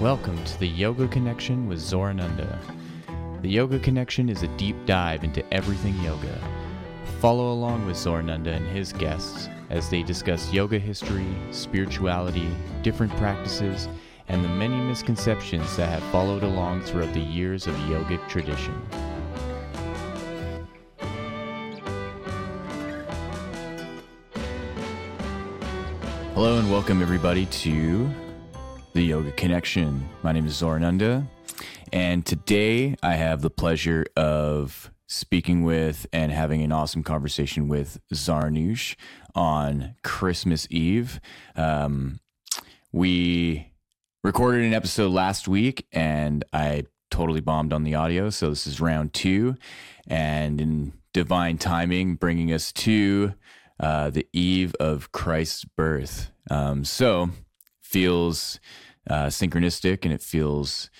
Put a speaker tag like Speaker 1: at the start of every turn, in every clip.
Speaker 1: Welcome to the Yoga Connection with Zorananda. The Yoga Connection is a deep dive into everything yoga. Follow along with Zorananda and his guests as they discuss yoga history, spirituality, different practices, and the many misconceptions that have followed along throughout the years of yogic tradition. Hello and welcome everybody to the Yoga Connection. My name is Zorananda, and today I have the pleasure of speaking with and having an awesome conversation with Zarnoosh on Christmas Eve. Um, we recorded an episode last week, and I totally bombed on the audio, so this is round two, and in divine timing, bringing us to uh, the eve of Christ's birth. Um, so feels uh, synchronistic and it feels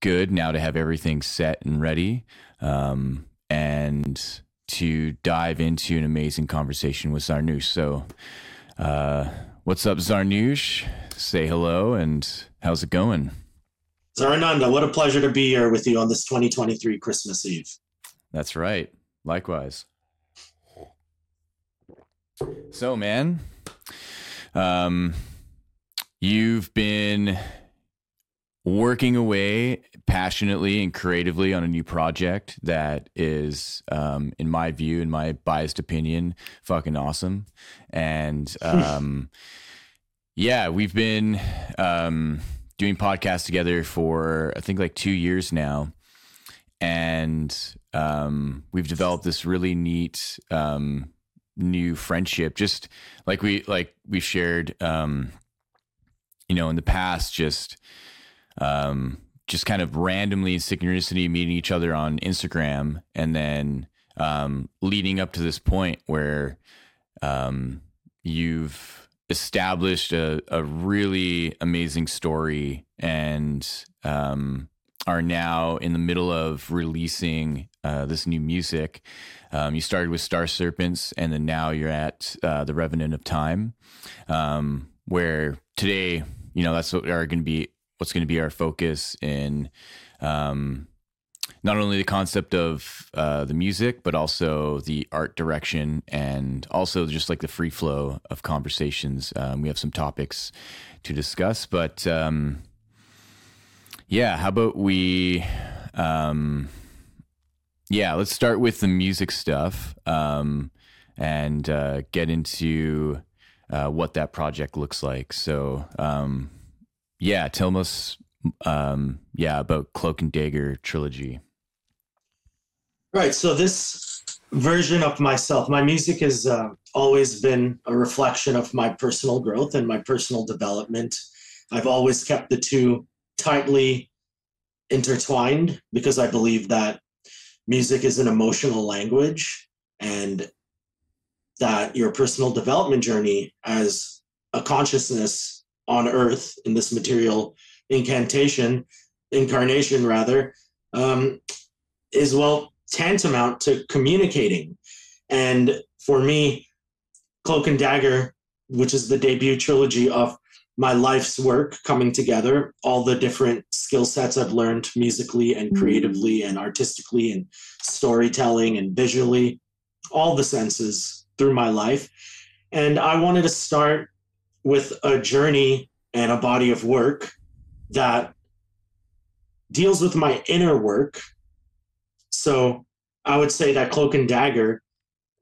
Speaker 1: good now to have everything set and ready um, and to dive into an amazing conversation with Zarnoosh. So, uh, what's up, Zarnoosh? Say hello and how's it going?
Speaker 2: Zorananda, what a pleasure to be here with you on this 2023 Christmas Eve.
Speaker 1: That's right. Likewise. So, man, um, you've been working away passionately and creatively on a new project that is, um, in my view, in my biased opinion, fucking awesome. And um, yeah, we've been um, doing podcasts together for I think like two years now, and um, we've developed this really neat um, new friendship just like we like we've shared um you know in the past just um just kind of randomly in synchronicity meeting each other on Instagram and then um leading up to this point where um you've established a, a really amazing story and um are now in the middle of releasing uh, this new music. Um, you started with Star Serpents, and then now you're at uh, the Revenant of Time, um, where today, you know, that's what are going to be what's going to be our focus in um, not only the concept of uh, the music, but also the art direction, and also just like the free flow of conversations. Um, we have some topics to discuss, but um, yeah, how about we um yeah, let's start with the music stuff um and uh get into uh what that project looks like. So um yeah, tell us um yeah, about Cloak and Dagger trilogy.
Speaker 2: Right. So this version of myself, my music has uh, always been a reflection of my personal growth and my personal development. I've always kept the two tightly intertwined because I believe that music is an emotional language and that your personal development journey as a consciousness on earth in this material incantation incarnation rather um, is well tantamount to communicating. And for me cloak and dagger which is the debut trilogy of my life's work coming together, all the different skill sets I've learned musically and creatively and artistically and storytelling and visually, all the senses through my life. And I wanted to start with a journey and a body of work that deals with my inner work. So I would say that Cloak and Dagger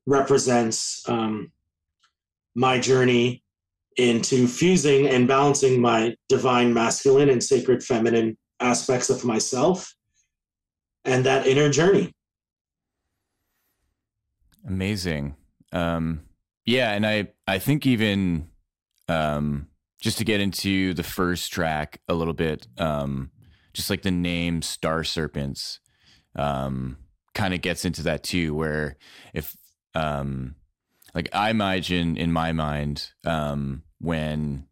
Speaker 2: represents um, my journey into fusing and balancing my divine masculine and sacred feminine aspects of myself and that inner journey.
Speaker 1: Amazing. Um, yeah, and I I think even um, just to get into the first track a little bit, um, just like the name Star Serpents, um, kind of gets into that too. Where if um, like I imagine in my mind um, when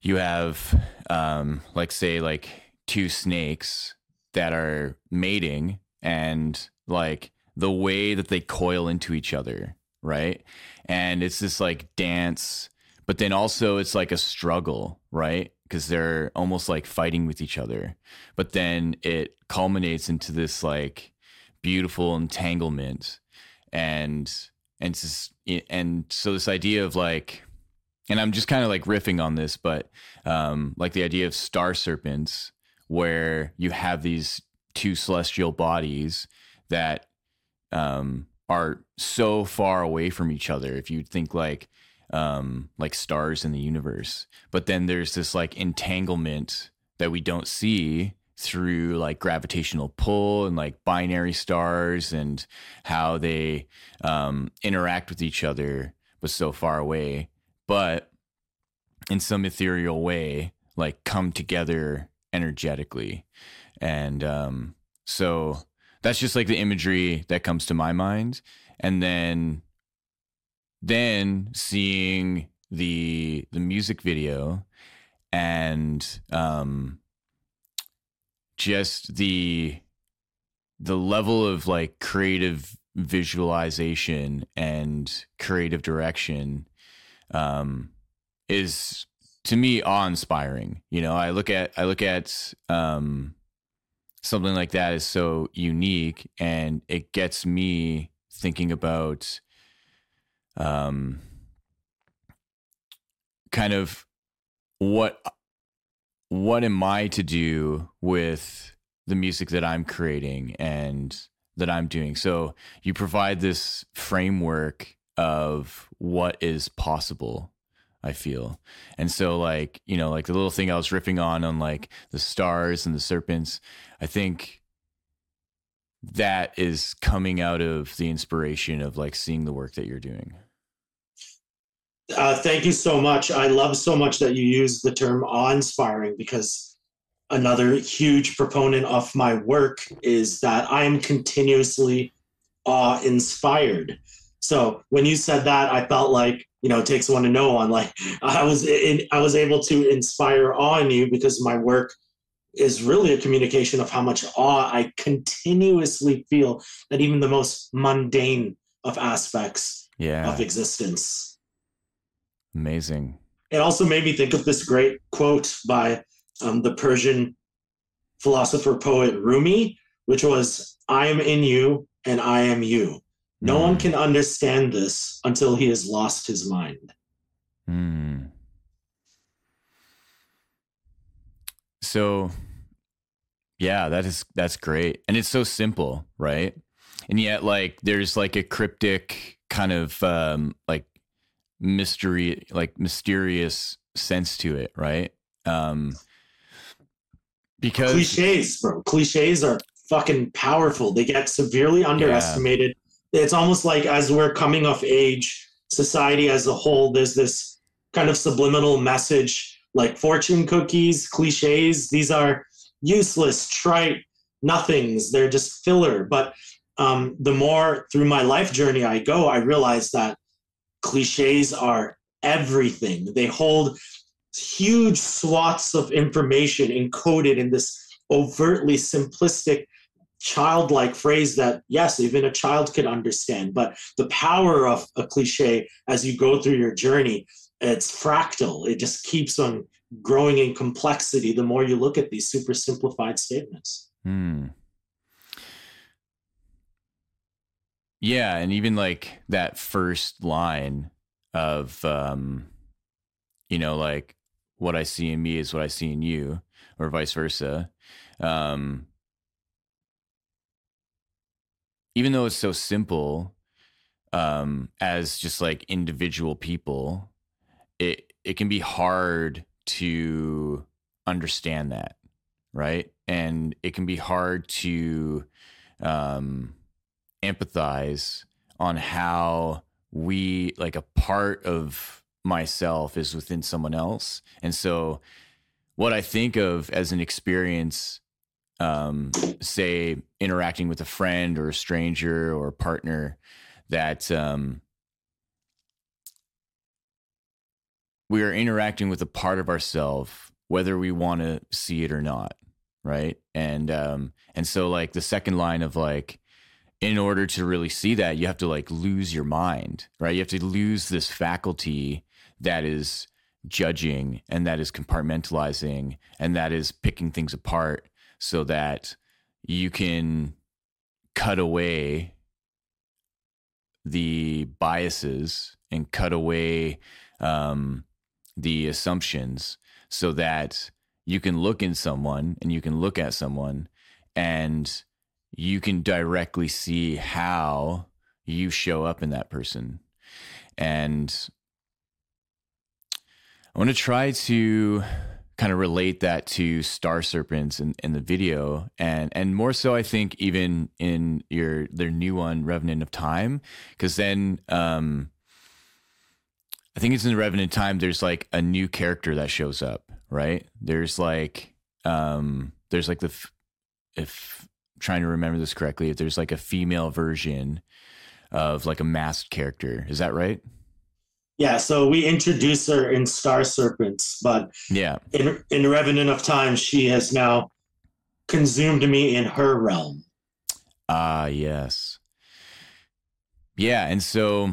Speaker 1: you have um, like say like two snakes that are mating and like the way that they coil into each other, right? And it's this like dance but then also it's like a struggle, right? Because they're almost like fighting with each other. But then it culminates into this like beautiful entanglement and and just, and so this idea of like and I'm just kind of like riffing on this, but um, like the idea of star serpents, where you have these two celestial bodies that um, are so far away from each other. If you think like um, like stars in the universe, but then there's this like entanglement that we don't see through like gravitational pull and like binary stars and how they um, interact with each other, but so far away but in some ethereal way, like come together energetically. And um, so that's just like the imagery that comes to my mind. And then then seeing the the music video and um just the the level of like creative visualization and creative direction um, is to me awe-inspiring. You know, I look at I look at um, something like that is so unique, and it gets me thinking about um, kind of what what am I to do with the music that I'm creating and that I'm doing. So you provide this framework of what is possible I feel. And so like, you know, like the little thing I was riffing on on like the stars and the serpents, I think that is coming out of the inspiration of like seeing the work that you're doing.
Speaker 2: Uh, thank you so much. I love so much that you use the term awe-inspiring because another huge proponent of my work is that I am continuously awe-inspired. So when you said that, I felt like you know it takes one to know one. Like I was in, I was able to inspire awe in you because my work is really a communication of how much awe I continuously feel that even the most mundane of aspects
Speaker 1: yeah.
Speaker 2: of existence.
Speaker 1: Amazing.
Speaker 2: It also made me think of this great quote by um, the Persian philosopher poet Rumi, which was, I am in you and I am you. No one can understand this until he has lost his mind.
Speaker 1: Mm. So, yeah, that is that's great, and it's so simple, right? And yet, like, there's like a cryptic kind of um, like mystery, like mysterious sense to it, right? Um, because
Speaker 2: cliches, bro, cliches are fucking powerful. They get severely underestimated. Yeah it's almost like as we're coming of age, society as a whole, there's this kind of subliminal message like fortune cookies, cliches. These are useless, trite nothings. They're just filler. But um, the more through my life journey I go, I realize that cliches are everything. They hold huge swaths of information encoded in this overtly simplistic childlike phrase that yes even a child could understand but the power of a cliche as you go through your journey it's fractal. It just keeps on growing in complexity the more you look at these super simplified statements.
Speaker 1: Hmm. yeah and even like that first line of um you know like what i see in me is what i see in you or vice versa. Um even though it's so simple um, as just like individual people, it it can be hard to understand that, right? And it can be hard to um, empathize on how we like a part of myself is within someone else, and so what I think of as an experience um, say interacting with a friend or a stranger or a partner that um, we are interacting with a part of ourselves whether we want to see it or not right? And um and so like the second line of like in order to really see that you have to like lose your mind right? You have to lose this faculty that is judging and that is compartmentalizing and that is picking things apart so that you can cut away the biases and cut away um, the assumptions so that you can look in someone and you can look at someone and you can directly see how you show up in that person. And I want to try to kind of relate that to star serpents in, in the video. And and more so I think even in your their new one Revenant of Time because then um I think it's in the Revenant Time there's like a new character that shows up right? There's like um there's like the if trying to remember this correctly if there's like a female version of like a masked character. Is that right
Speaker 2: yeah, so we introduce her in Star Serpents, but
Speaker 1: yeah,
Speaker 2: in in Revenant of Time, she has now consumed me in her realm.
Speaker 1: Ah, uh, yes. Yeah, and so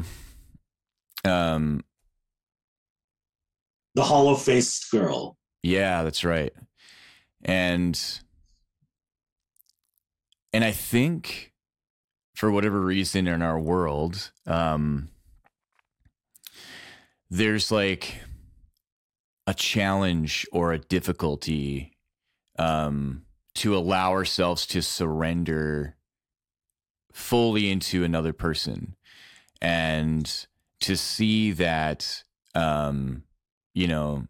Speaker 1: um
Speaker 2: the hollow faced girl.
Speaker 1: Yeah, that's right. And and I think for whatever reason in our world, um there's like a challenge or a difficulty um, to allow ourselves to surrender fully into another person and to see that um, you know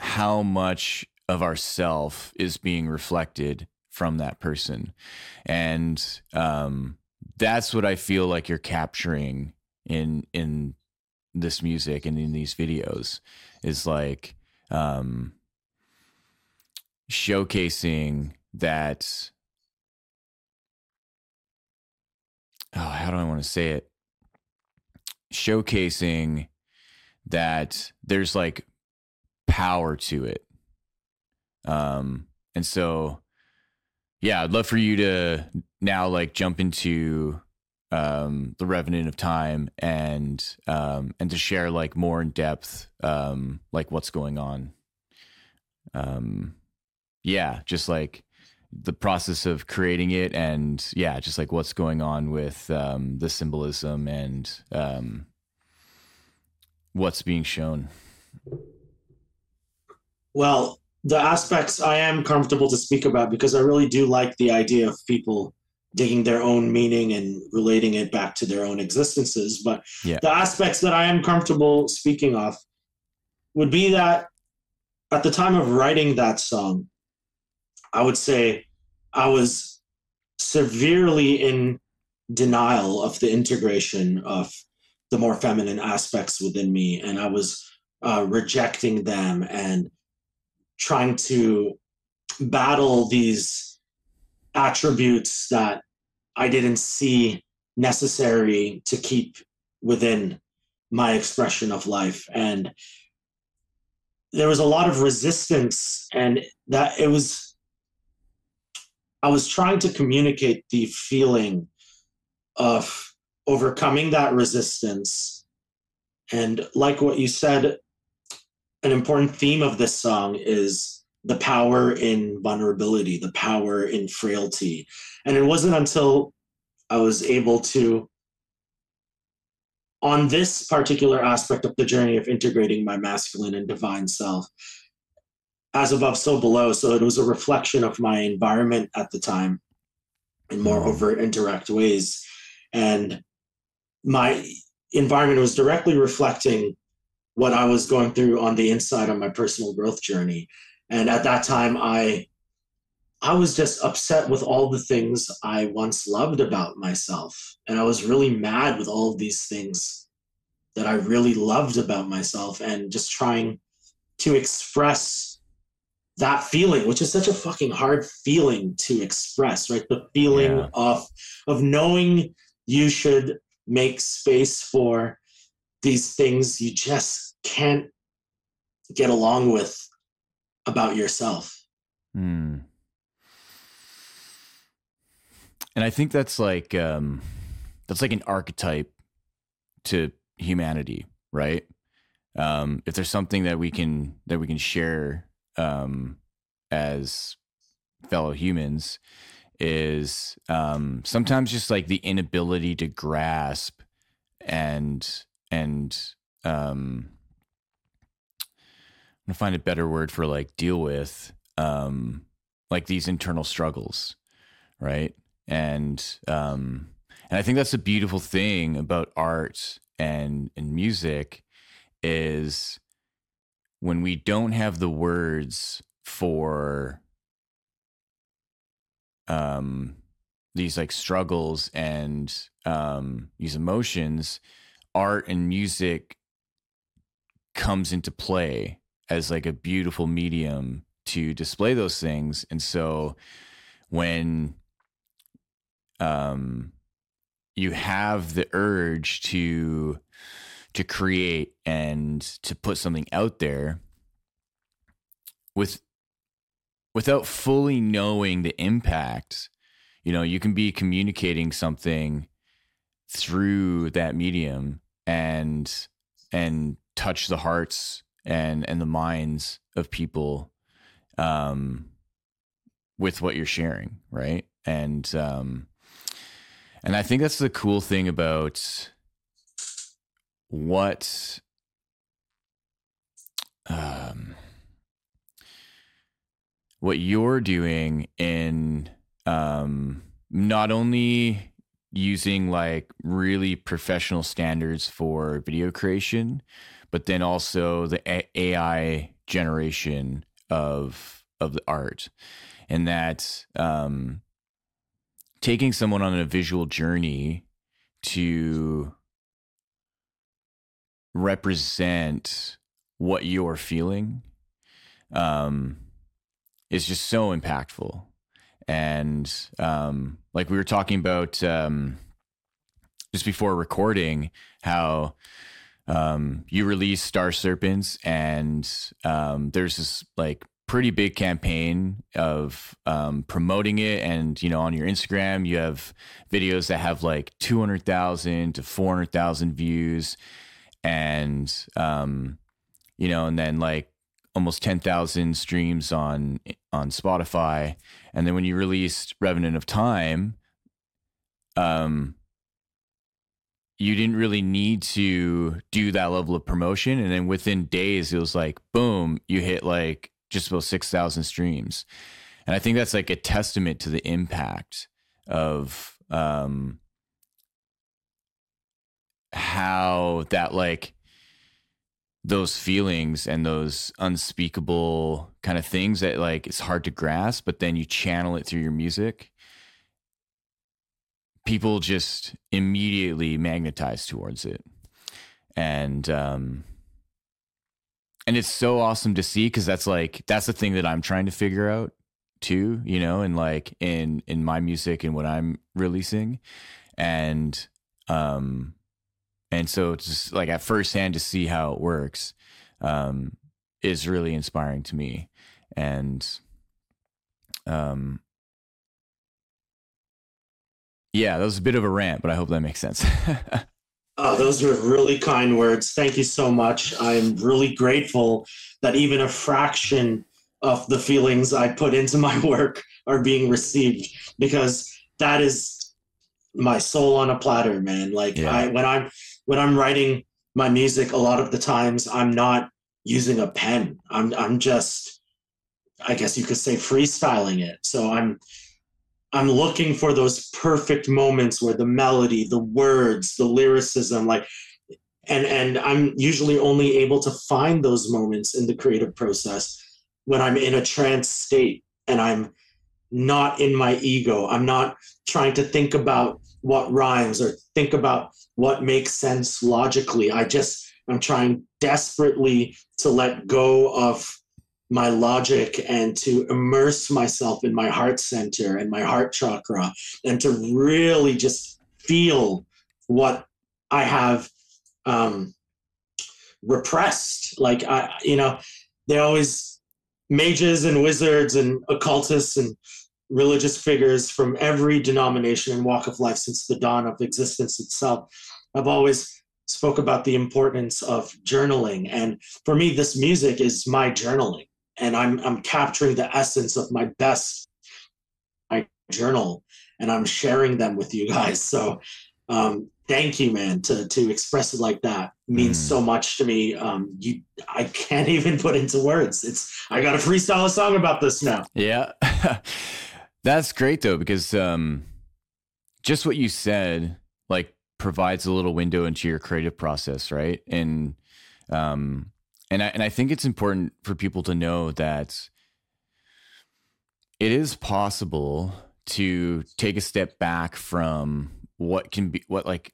Speaker 1: how much of ourself is being reflected from that person. And um, that's what i feel like you're capturing in in this music and in these videos is like um, showcasing that oh how do i want to say it? Showcasing that there's like power to it. Um and so yeah i'd love for you to now like jump into um, the Revenant of Time and um, and to share like more in depth um, like what's going on. Um, yeah, just like the process of creating it and yeah, just like what's going on with um, the symbolism and um, what's being shown.
Speaker 2: Well, the aspects I am comfortable to speak about because I really do like the idea of people digging their own meaning and relating it back to their own existences. But yeah. the aspects that I am comfortable speaking of would be that at the time of writing that song, I would say I was severely in denial of the integration of the more feminine aspects within me. And I was uh, rejecting them and trying to battle these attributes that I didn't see necessary to keep within my expression of life. And there was a lot of resistance, and that it was, I was trying to communicate the feeling of overcoming that resistance. And like what you said, an important theme of this song is the power in vulnerability, the power in frailty. And it wasn't until I was able to, on this particular aspect of the journey of integrating my masculine and divine self, as above, so below. So it was a reflection of my environment at the time in more mm-hmm. overt, indirect ways. And my environment was directly reflecting what I was going through on the inside on my personal growth journey. And at that time, I I was just upset with all the things I once loved about myself. And I was really mad with all of these things that I really loved about myself and just trying to express that feeling, which is such a fucking hard feeling to express, right? The feeling yeah. of of knowing you should make space for these things you just can't get along with about yourself.
Speaker 1: Mm. And I think that's like um, that's like an archetype to humanity, right? um, if there's something that we can that we can share um, as fellow humans is um, sometimes just like the inability to grasp and and um, Gonna find a better word for like deal with um, like these internal struggles, right? And um, and I think that's a beautiful thing about art and and music is when we don't have the words for um these like struggles and um these emotions art and music comes into play as like a beautiful medium to display those things. And so when um you have the urge to to create and to put something out there with without fully knowing the impact you know you can be communicating something through that medium and and touch the hearts and and the minds of people um with what you're sharing right? And um and I think that's the cool thing about what um, what you're doing in um, not only using like really professional standards for video creation, but then also the AI generation of of the art, and that um, taking someone on a visual journey to represent what you're feeling um, is just so impactful. And um, like we were talking about um, just before recording, how um, you release Star Serpents, and um, there's this like pretty big campaign of um, promoting it. And you know on your instagram you have videos that have like 200000 to 400000 views. And um, you know and then like almost 10000 streams on on spotify. And then when you released revenant of time um you didn't really need to do that level of promotion and then within days it was like boom you hit like just about 6,000 streams. And I think that's like a testament to the impact of um, how that like those feelings and those unspeakable kind of things that like it's hard to grasp, but then you channel it through your music. People just immediately magnetize towards it. And um, and it's so awesome to see because that's like that's the thing that I'm trying to figure out too, you know, and like in in my music and what I'm releasing, and um, and so just like at first hand to see how it works, um, is really inspiring to me, and um, yeah, that was a bit of a rant, but I hope that makes sense.
Speaker 2: Oh, those are really kind words. Thank you so much. I'm really grateful that even a fraction of the feelings I put into my work are being received because that is my soul on a platter, man. Like yeah. I when I'm when I'm writing my music, a lot of the times I'm not using a pen. I'm I'm just I guess you could say freestyling it. So I'm I'm looking for those perfect moments where the melody, the words, the lyricism, like, and and I'm usually only able to find those moments in the creative process when I'm in a trance state and I'm not in my ego. I'm not trying to think about what rhymes or think about what makes sense logically. I just I'm trying desperately to let go of my logic and to immerse myself in my heart center and my heart chakra and to really just feel what I have um, repressed. Like I, you know, they always mages and wizards and occultists and religious figures from every denomination and walk of life since the dawn of existence itself have always spoke about the importance of journaling. And for me, this music is my journaling. And I'm I'm capturing the essence of my best my journal and I'm sharing them with you guys. So um, thank you, man, to to express it like that means mm. so much to me. Um, you I can't even put into words. It's I got a freestyle a song about this now.
Speaker 1: Yeah. That's great though, because um just what you said, like provides a little window into your creative process, right? And um and I and I think it's important for people to know that it is possible to take a step back from what can be what like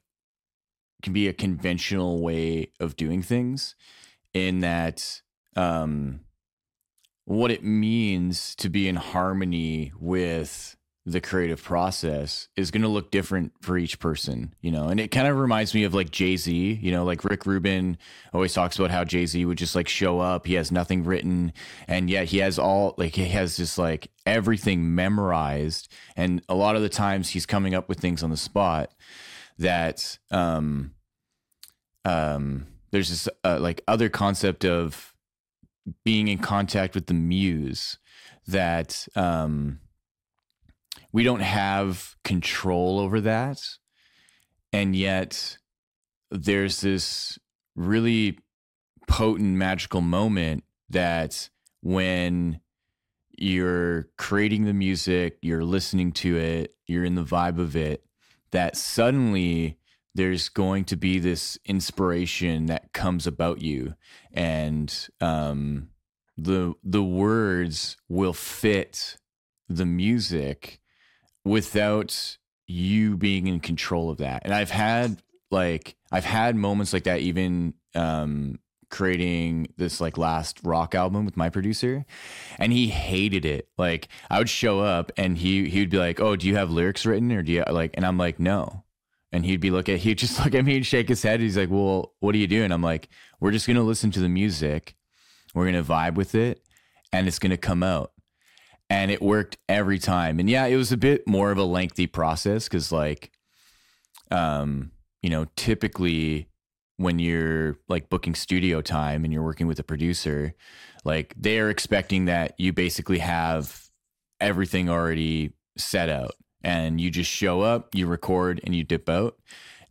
Speaker 1: can be a conventional way of doing things in that um what it means to be in harmony with the creative process is going to look different for each person, you know. And it kind of reminds me of like Jay Z, you know, like Rick Rubin always talks about how Jay Z would just like show up. He has nothing written, and yet he has all like he has just like everything memorized. And a lot of the times he's coming up with things on the spot that, um, um, there's this uh, like other concept of being in contact with the muse that, um, we don't have control over that. And yet there's this really potent magical moment that when you're creating the music, you're listening to it, you're in the vibe of it, that suddenly there's going to be this inspiration that comes about you and um, the the words will fit the music without you being in control of that. And I've had like I've had moments like that even um creating this like last rock album with my producer and he hated it. Like I would show up and he he would be like, "Oh, do you have lyrics written or do you like?" And I'm like, "No." And he'd be look at he'd just look at me and shake his head. He's like, "Well, what are you doing?" I'm like, "We're just to listen to the music. We're to vibe with it and it's to come out." And it worked every time. And yeah, it was a bit more of a lengthy process because, like, um, you know, typically when you're like booking studio time and you're working with a producer, like they're expecting that you basically have everything already set out and you just show up, you record, and you dip out.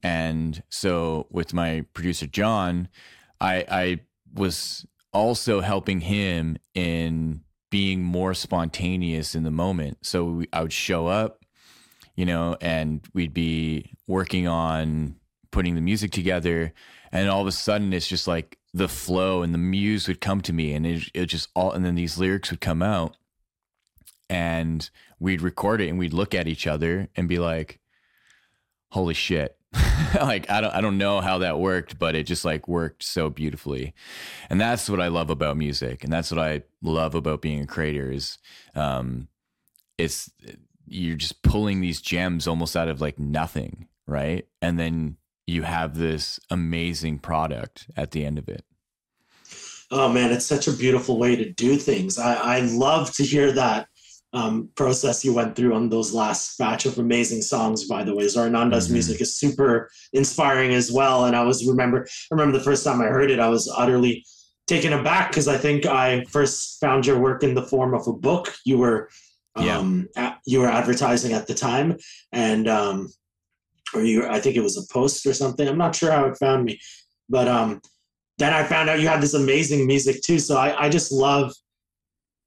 Speaker 1: And so with my producer John, I I was also helping him in being more spontaneous in the moment. So we, I would show up, you know, and we'd be working on putting the music together. And all of a sudden, it's just like the flow and the muse would come to me, and it, it just all, and then these lyrics would come out, and we'd record it, and we'd look at each other and be like, "Holy shit!" like I don't I don't know how that worked, but it just like worked so beautifully. And that's what I love about music. And that's what I love about being a creator is um it's you're just pulling these gems almost out of like nothing, right? And then you have this amazing product at the end of it.
Speaker 2: Oh man, it's such a beautiful way to do things. I, I love to hear that um, process you went through on those last batch of amazing songs. By the way, Zorananda's mm-hmm. music is super inspiring as well. And I was remember I remember the first time I heard it, I was utterly taken aback because I think I first found your work in the form of a book. You were um, yeah. at, you were advertising at the time, and um, or you I think it was a post or something. I'm not sure how it found me, but um, then I found out you had this amazing music too. So I, I just love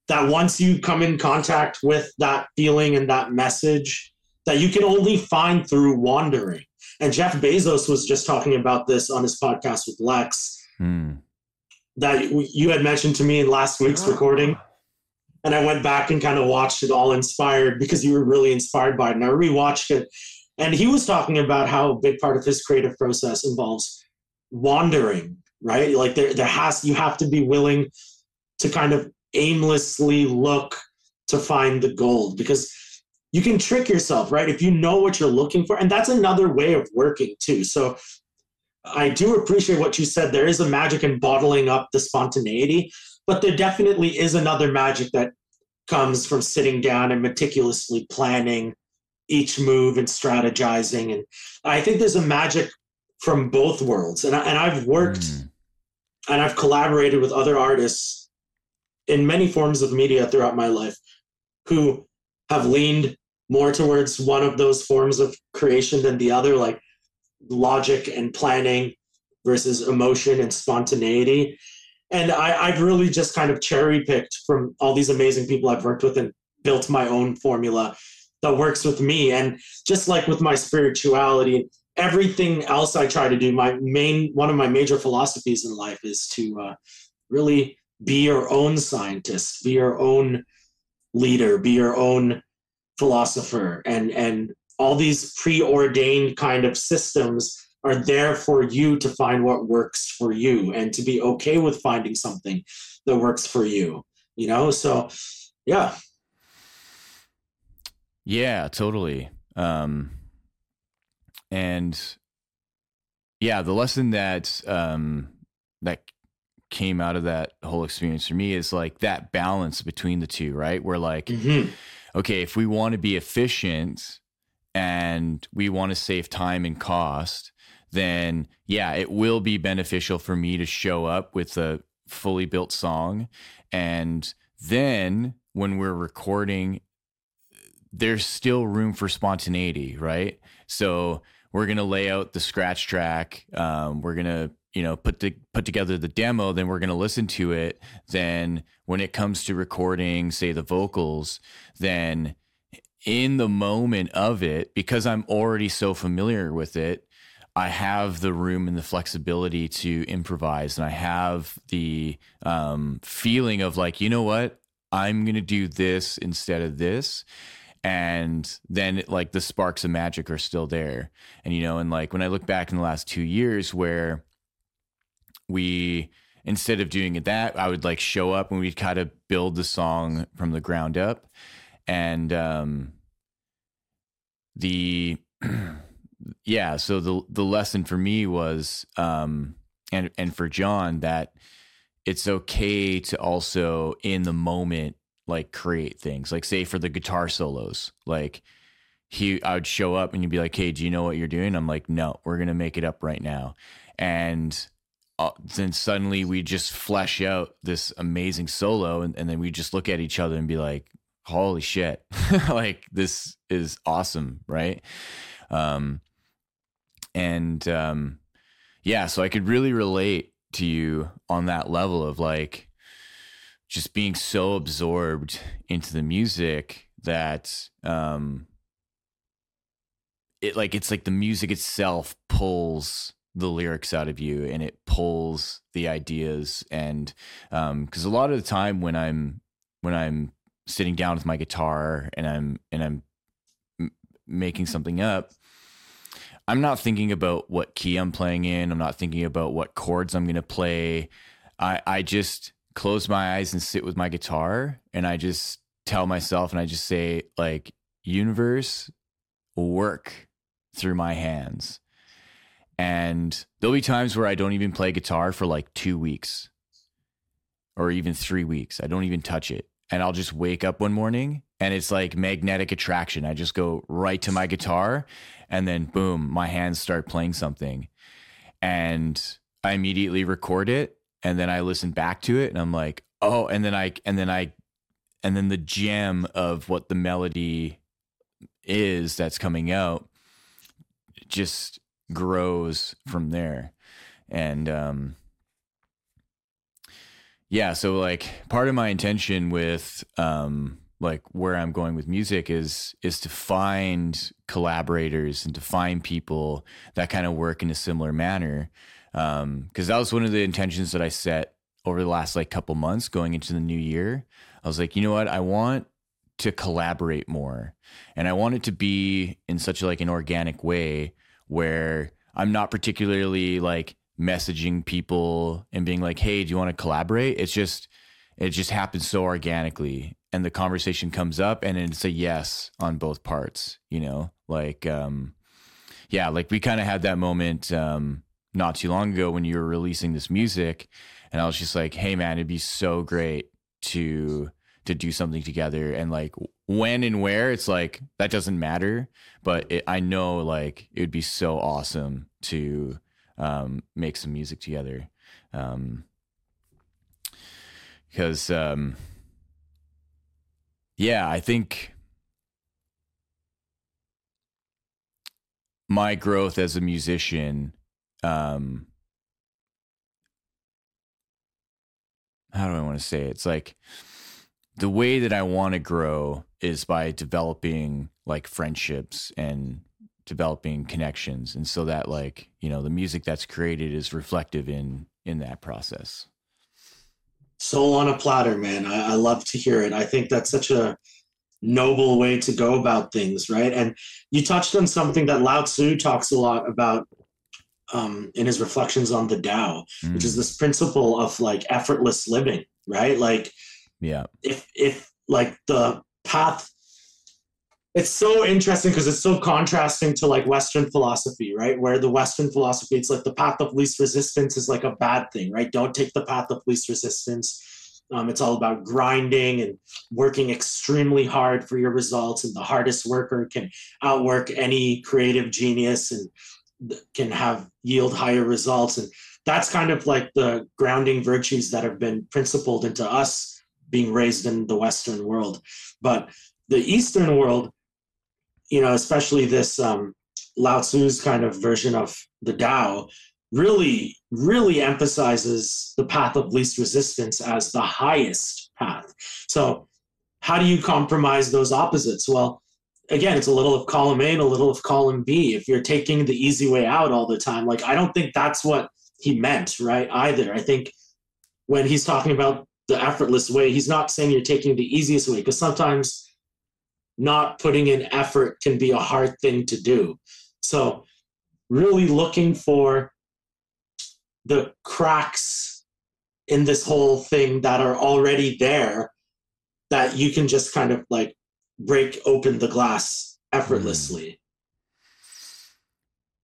Speaker 2: that once you come in contact with that feeling and that message that you can only find through wandering. And Jeff Bezos was just talking about this on his podcast with Lex mm. that you had mentioned to me in last week's recording. And I went back and kind of watched it all inspired because you were really inspired by it. And I rewatched it. And he was talking about how a big part of his creative process involves wandering, right? Like there, there has, you have to be willing to kind of aimlessly look to find the gold because you can trick yourself, right? If you know what you're looking for. And that's another way of working too. So I do appreciate what you said. There is a magic in bottling up the spontaneity, but there definitely is another magic that comes from sitting down and meticulously planning each move and strategizing. And I think there's a magic from both worlds. And, I, and I've worked mm. and I've collaborated with other artists in many forms of media throughout my life who have leaned more towards one of those forms of creation than the other, like logic and planning versus emotion and spontaneity. And I, I've really just kind of cherry picked from all these amazing people I've worked with and built my own formula that works with me. And just like with my spirituality, everything else I try to do, my main one of my major philosophies in life is to uh, really be your own scientist, be your own leader, be your own philosopher, and and all these preordained kind of systems are there for you to find what works for you and to be okay with finding something that works for you you know? So yeah.
Speaker 1: Yeah totally. Um and yeah the lesson that um that came out of that whole experience for me is like that balance between the two right where like mm-hmm. okay if we want to be efficient and we want to save time and cost then yeah, it will be beneficial for me to show up with a fully built song. And then when we're recording, there's still room for spontaneity, right? So we're gonna lay out the scratch track. Um, we're gonna you know put the put together the demo. Then we're gonna listen to it. Then when it comes to recording, say the vocals, then in the moment of it, because I'm already so familiar with it, I have the room and the flexibility to improvise, and I have the um, feeling of like, you know what, I'm gonna do this instead of this, and then like the sparks of magic are still there, and you know, and like when I look back in the last two years where we instead of doing it that, I would like show up and we'd kind of build the song from the ground up, and um, the yeah, so the the lesson for me was um and and for John that it's okay to also in the moment like create things. Like say for the guitar solos, like he I would show up and you'd be like, "Hey, do you know what you're doing?" I'm like, "No, we're going to make it up right now." And uh, then suddenly we just flesh out this amazing solo and, and then we just look at each other and be like, "Holy shit." like this is awesome, right? Um and um, yeah, so I could really relate to you on that level of like just being so absorbed into the music that um, it like it's like the music itself pulls the lyrics out of you and it pulls the ideas and um because a lot of the time when i'm when i'm sitting down with my guitar and i'm and i'm m- making something up I'm not thinking about what key I'm playing in. I'm not thinking about what chords I'm going to play. I, I just close my eyes and sit with my guitar and I just tell myself and I just say, like, universe, work through my hands. And there'll be times where I don't even play guitar for like two weeks or even three weeks. I don't even touch it. And I'll just wake up one morning and it's like magnetic attraction. I just go right to my guitar and then boom, my hands start playing something. And I immediately record it and then I listen back to it and I'm like, "Oh, and then I and then I and then the gem of what the melody is that's coming out just grows from there. And um yeah, so like part of my intention with um like where I'm going with music is is to find collaborators and to find people that kind of work in a similar manner. Because um, that was one of the intentions that I set over the last like couple months going into the new year. I was like, you know what, I want to collaborate more, and I want it to be in such like an organic way where I'm not particularly like messaging people and being like, hey, do you want to collaborate? It's just it just happens so organically and the conversation comes up and it's a yes on both parts you know like um yeah like we kind of had that moment um not too long ago when you were releasing this music and i was just like hey man it'd be so great to to do something together and like when and where it's like that doesn't matter but it, i know like it would be so awesome to um, make some music together. Um, because, um, yeah, I think my growth as a musician, um, how do I want to say it? It's like the way that I want to grow is by developing like friendships and developing connections and so that like you know the music that's created is reflective in in that process
Speaker 2: soul on a platter man I, I, love to hear it i think that's such a noble way to go about things right and you touched on something that lao tzu talks a lot about um, in his reflections on the dao mm. which is mm. this principle of like effortless living, right? Like,
Speaker 1: yeah,
Speaker 2: if if like the path, it's so interesting because it's so contrasting to like Western philosophy, right? Where the Western philosophy, it's like the path of least resistance is like a bad thing, right? Don't take the path of least resistance. Um, it's all about grinding and working extremely hard for your results, and the hardest worker can outwork any creative genius and can have yield higher results and that's kind of like the grounding virtues that have been principled into us being raised in the western world but the eastern world you know especially this um, lao tzu's kind of version of the tao really really emphasizes the path of least resistance as the highest path so how do you compromise those opposites well again, it's a little of column A and a little of column B. If you're taking the easy way out all the time, like I don't think that's what he meant, right? Either. I think when he's talking about the effortless way, he's not saying you're taking the easiest way because sometimes not putting in effort can be a hard thing to do. So, really looking for the cracks in this whole thing that are already there that you can just kind of like break open the glass effortlessly. Mm.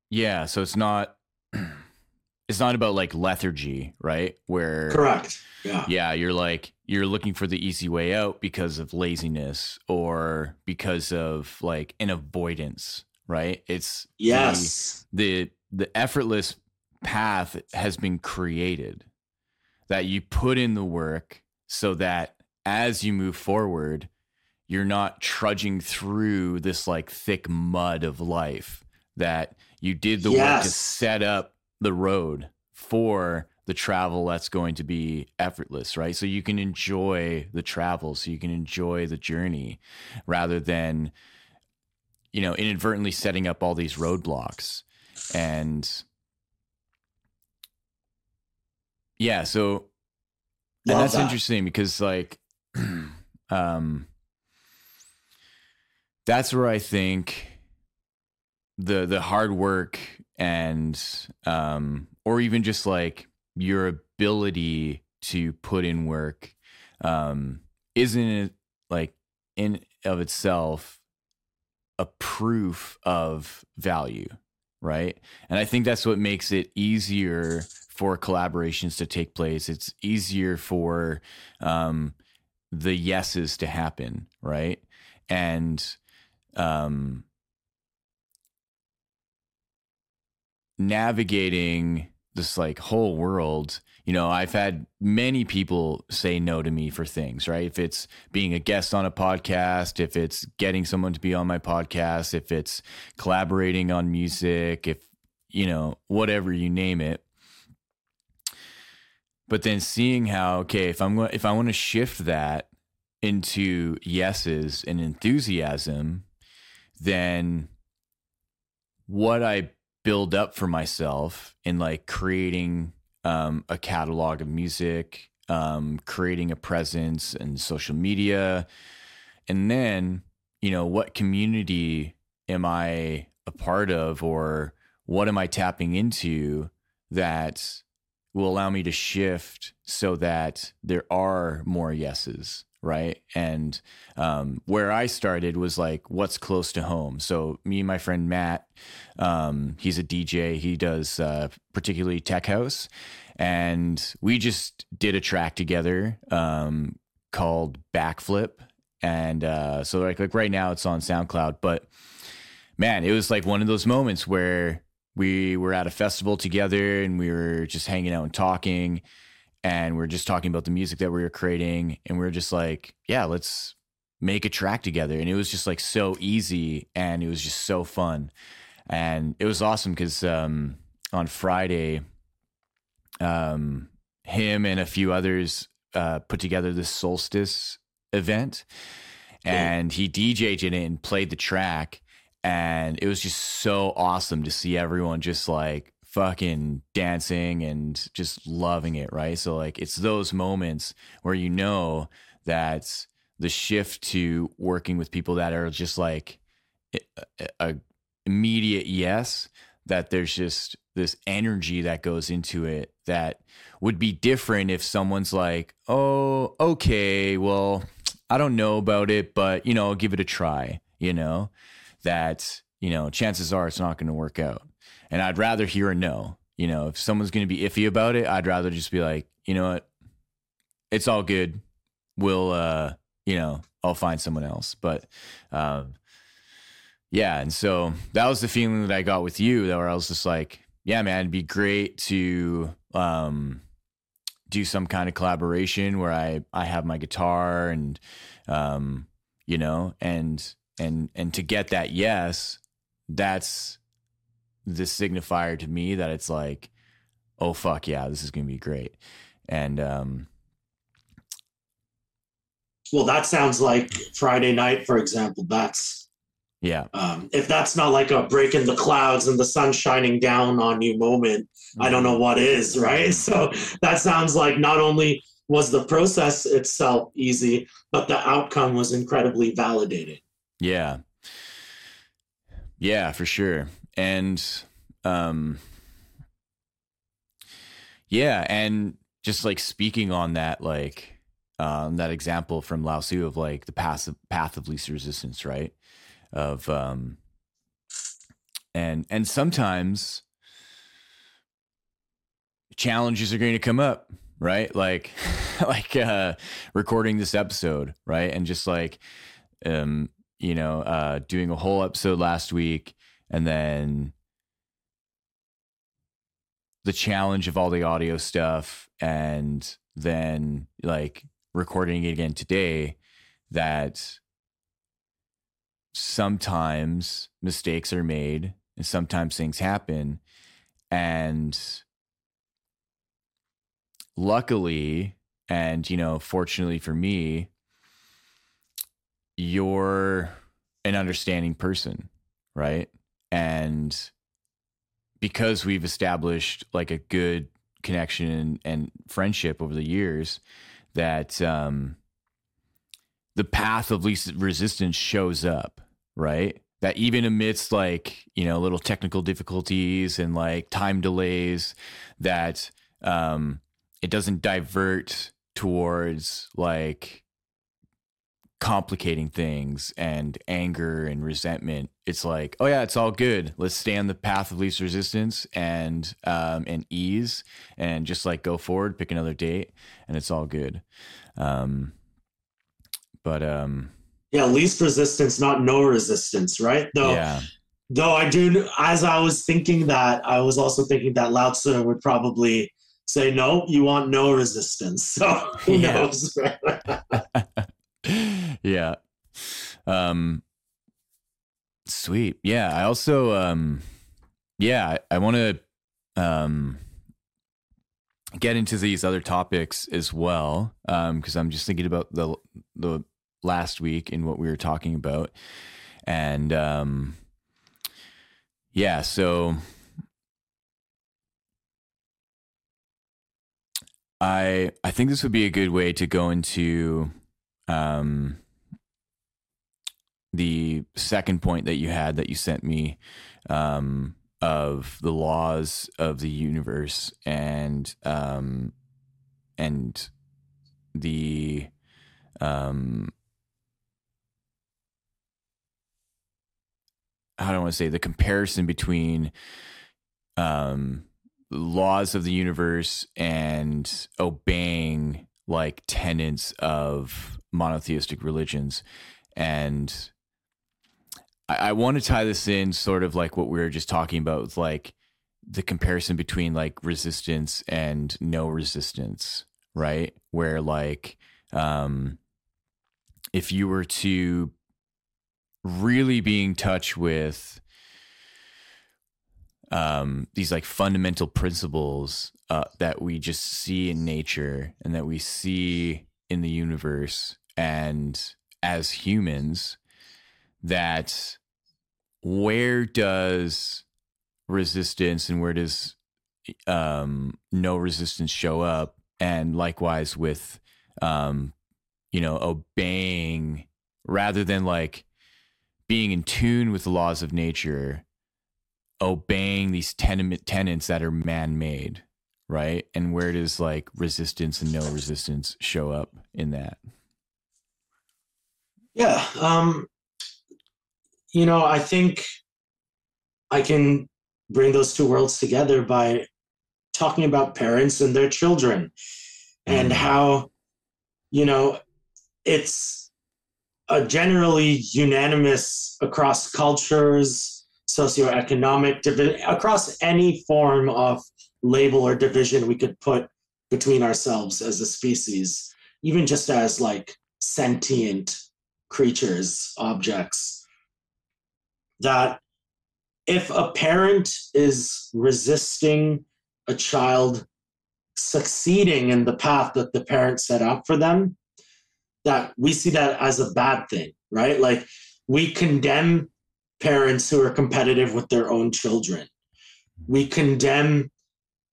Speaker 1: Yeah, so it's not it's not about like lethargy, right? Where
Speaker 2: Correct. Yeah.
Speaker 1: Yeah, you're like you're looking for the easy way out because of laziness or because of like an avoidance, right? It's
Speaker 2: yes.
Speaker 1: The the, the effortless path has been created that you put in the work so that as you move forward, you're not trudging through this like thick mud of life that you did the yes. work to set up the road for the travel that's going to be effortless, right? So you can enjoy the travel, so you can enjoy the journey rather than, you know, inadvertently setting up all these roadblocks. And yeah, so and that's that. interesting because like um that's where I think the the hard work and um or even just like your ability to put in work um isn't it like in of itself a proof of value right? And i think that's what makes it easier for collaborations to take place. It's easier for um the yeses to happen right? And um, navigating this like whole world you know i've had many people say no to me for things right? If it's being a guest on a podcast if it's getting someone to be on my podcast if it's collaborating on music if you know whatever you name it. But then seeing how okay if i'm if i want to shift that into yeses and enthusiasm then what I build up for myself in like creating um, a catalog of music, um, creating a presence and social media, and then you know what community am I a part of, or what am I tapping into that will allow me to shift so that there are more yeses right? And um, where I started was like, what's close to home? So me and my friend Matt, um, he's a DJ. He does uh, particularly tech house, and we just did a track together um, called Backflip. And uh, so like like right now it's on SoundCloud, but man, it was like one of those moments where we were at a festival together and we were just hanging out and talking and we are just talking about the music that we were creating and we are just like yeah let's make a track together. And it was just like so easy and it was just so fun. And it was awesome because um, on friday um, him and a few others uh, put together this solstice event and he DJ'd in it and played the track and it was just so awesome to see everyone just like fucking dancing and just loving it right so like it's those moments where you know that the shift to working with people that are just like a, a immediate yes that there's just this energy that goes into it that would be different if someone's like oh okay well i don't know about it but you know give it a try you know that, you know, chances are it's not going to work out. And I'd rather hear a no. You know, if someone's going to be iffy about it, I'd rather just be like, you know what? It's all good. We'll, uh, you know, I'll find someone else. But, um, yeah. And so that was the feeling that I got with you, that where I was just like, yeah, man, it'd be great to, um, do some kind of collaboration where I, I have my guitar and, um, you know, and and and to get that yes that's the signifier to me that it's like oh fuck yeah this is gonna be great and um
Speaker 2: well that sounds like friday night for example that's
Speaker 1: yeah
Speaker 2: um, if that's not like a break in the clouds and the sun shining down on you moment mm-hmm. i don't know mm-hmm. what is right so that sounds like not only was the process itself easy but the outcome was incredibly validated
Speaker 1: yeah. Yeah, for sure. And um yeah, and just like speaking on that like um that example from Lao Tzu of like the path of, path of least resistance, right? Of um and and sometimes challenges are going to come up right like like uh recording this episode right and just like um you know, uh, doing a whole episode last week and then the challenge of all the audio stuff and then like recording it again today that sometimes mistakes are made and sometimes things happen and luckily and you know fortunately for me you're an understanding person, right? And because we've established like a good connection and, and friendship over the years, that um, the path of least resistance shows up, right? That even amidst like, you know, little technical difficulties and like time delays, that um, it doesn't divert towards like complicating things and anger and resentment it's like oh yeah it's all good. Let's stay on the path of least resistance and um and ease and just like go forward pick another date and it's all good. Um but um
Speaker 2: yeah least resistance not no resistance right? Though yeah. though i do as i was thinking that i was also thinking that lao tzu would probably say no you want no resistance. So who yeah. knows?
Speaker 1: Yeah. Um, sweet. Yeah. I also, um, yeah, I, I want to, um, get into these other topics as well. Um, cause I'm just thinking about the, the last week and what we were talking about. And, um, yeah, so I, I think this would be a good way to go into, um, the second point that you had that you sent me um, of the laws of the universe and um, and the um, how do I want to say the comparison between um, laws of the universe and obeying like tenets of monotheistic religions and I, I want to tie this in sort of like what we were just talking about with like the comparison between like resistance and no resistance, right? Where like um if you were to really be in touch with um these like fundamental principles uh, that we just see in nature and that we see in the universe and as humans that where does resistance and where does um, no resistance show up? And likewise with um, you know obeying rather than like being in tune with the laws of nature obeying these tenement tenets that are man-made right? And where does like resistance and no resistance show up in that?
Speaker 2: Yeah um you know i think i can bring those two worlds together by talking about parents and their children and mm. how you know it's a generally unanimous across cultures socioeconomic across any form of label or division we could put between ourselves as a species even just as like sentient creatures objects that if a parent is resisting a child succeeding in the path that the parent set out for them, that we see that as a bad thing, right? Like we condemn parents who are competitive with their own children. We condemn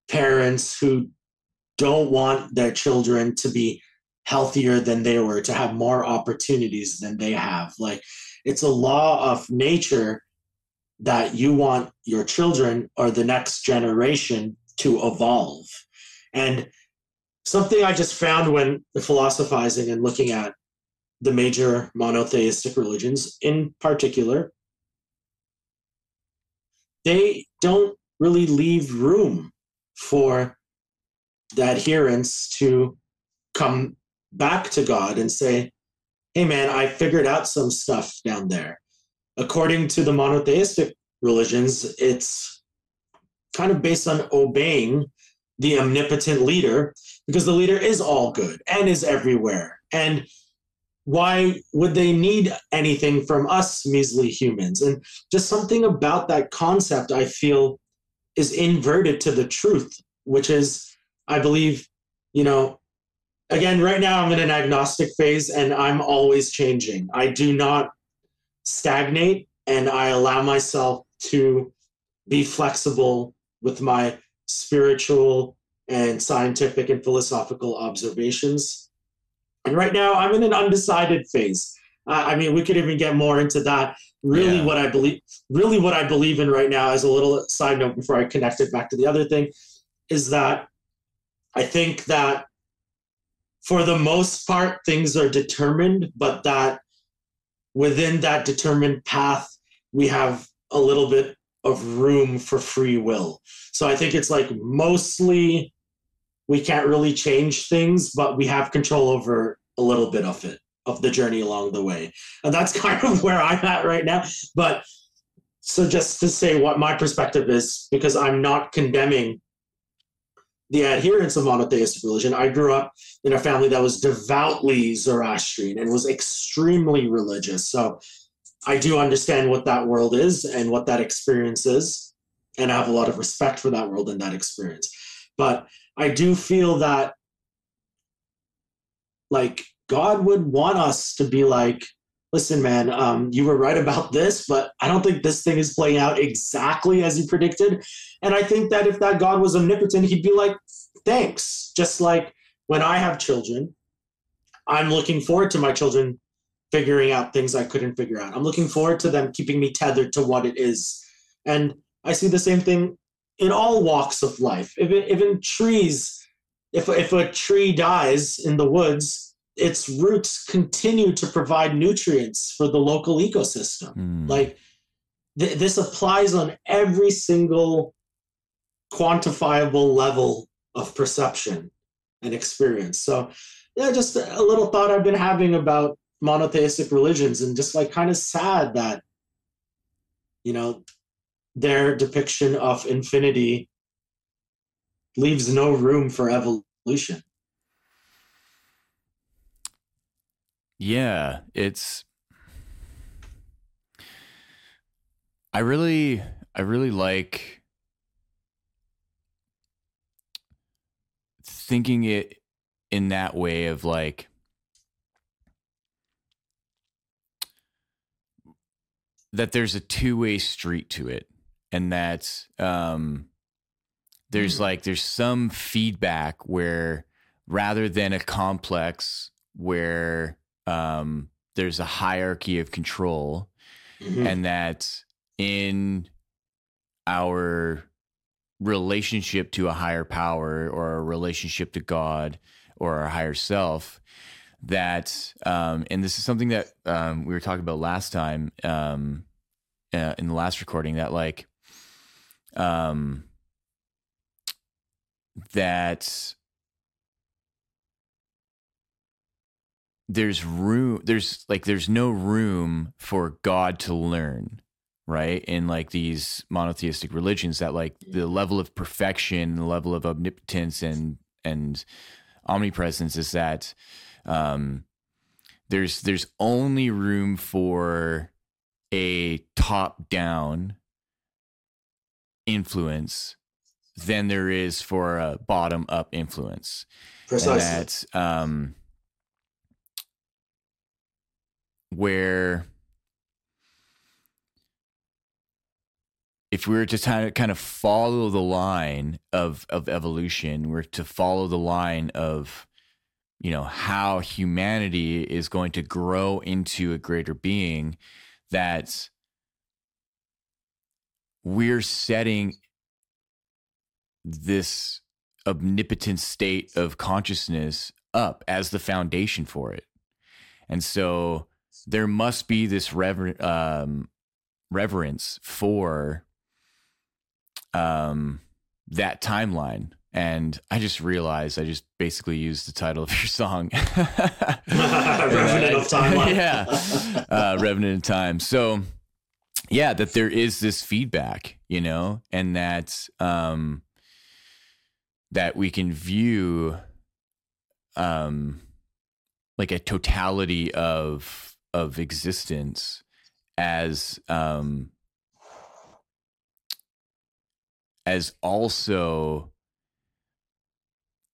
Speaker 2: parents who don't want their children to be healthier than they were, to have more opportunities than they have. Like it's a law of nature that you want your children or the next generation to evolve. And something I just found when philosophizing and looking at the major monotheistic religions in particular, they don't really leave room for the adherents to come back to God and say, hey man, I figured out some stuff down there according to the monotheistic religions, it's kind of based on obeying the omnipotent leader because the leader is all good and is everywhere. And why would they need anything from us measly humans? And just something about that concept I feel is inverted to the truth, which is, I believe, you know, again, right now I'm in an agnostic phase and I'm always changing. I do not stagnate and I allow myself to be flexible with my spiritual and scientific and philosophical observations. And right now, I'm in an undecided phase. Uh, I mean, we could even get more into that. Really, yeah. what I believe, really what I believe in right now, as a little side note before I connect it back to the other thing, is that I think that for the most part, things are determined, but that within that determined path, we have a little bit of room for free will. So I think it's like mostly we can't really change things, but we have control over a little bit of it, of the journey along the way. And that's kind of where I'm at right now. But so just to say what my perspective is, because I'm not condemning the adherents of monotheistic religion. I grew up in a family that was devoutly Zoroastrian and was extremely religious. So I do understand what that world is and what that experience is, and I have a lot of respect for that world and that experience. But I do feel that, like, God would want us to be like, listen, man, um, you were right about this, but I don't think this thing is playing out exactly as you predicted. And I think that if that God was omnipotent, he'd be like, thanks. Just like when I have children, I'm looking forward to my children figuring out things I couldn't figure out. I'm looking forward to them keeping me tethered to what it is. And I see the same thing in all walks of life. Even, even trees, if, if a tree dies in the woods, its roots continue to provide nutrients for the local ecosystem. Mm. Like th- this applies on every single quantifiable level of perception and experience. So, yeah, just a little thought I've been having about monotheistic religions and just like kind of sad that you know their depiction of infinity leaves no room for evolution.
Speaker 1: Yeah, it's I really I really like thinking it in that way of like that there's a two-way street to it and that um there's
Speaker 2: Mm.
Speaker 1: like there's some feedback where rather than a complex where um there's a hierarchy of control
Speaker 2: Mhm.
Speaker 1: and that in our relationship to a higher power or a relationship to God or our higher self, that um, and this is something that um, we were talking about last time um, uh, in the last recording that like um, that there's room there's like there's no room for god to learn right? In like these monotheistic religions that like the level of perfection the level of omnipotence and and omnipresence is that um there's there's only room for a top down influence than there is for a bottom up influence
Speaker 2: Precisely.
Speaker 1: and that um where if we were to kind of kind of follow the line of of evolution, we're to follow the line of you know how humanity is going to grow into a greater being that we're setting this omnipotent state of consciousness up as the foundation for it. And so there must be this rever- um, reverence for um, that timeline. And I just realized I just basically used the title of your song.
Speaker 2: Revenant of Timeline.
Speaker 1: yeah. Uh, Revenant of Time. So, yeah, that there is this feedback, you know, and that um, that we can view um like a totality of of existence as um as also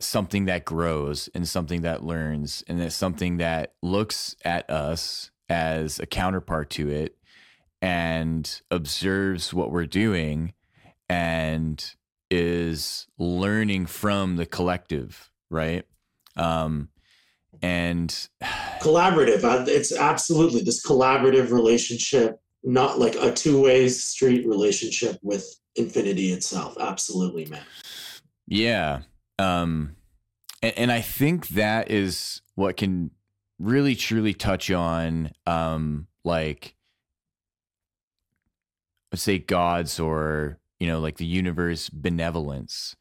Speaker 1: something that grows and something that learns and it's something that looks at us as a counterpart to it and observes what we're doing and is learning from the collective right? Um and
Speaker 2: collaborative. It's absolutely this collaborative relationship, not like a two-way street relationship with infinity itself. Absolutely, man.
Speaker 1: Yeah. Um and, and I think that is what can really truly touch on um like let's say gods or you know like the universe benevolence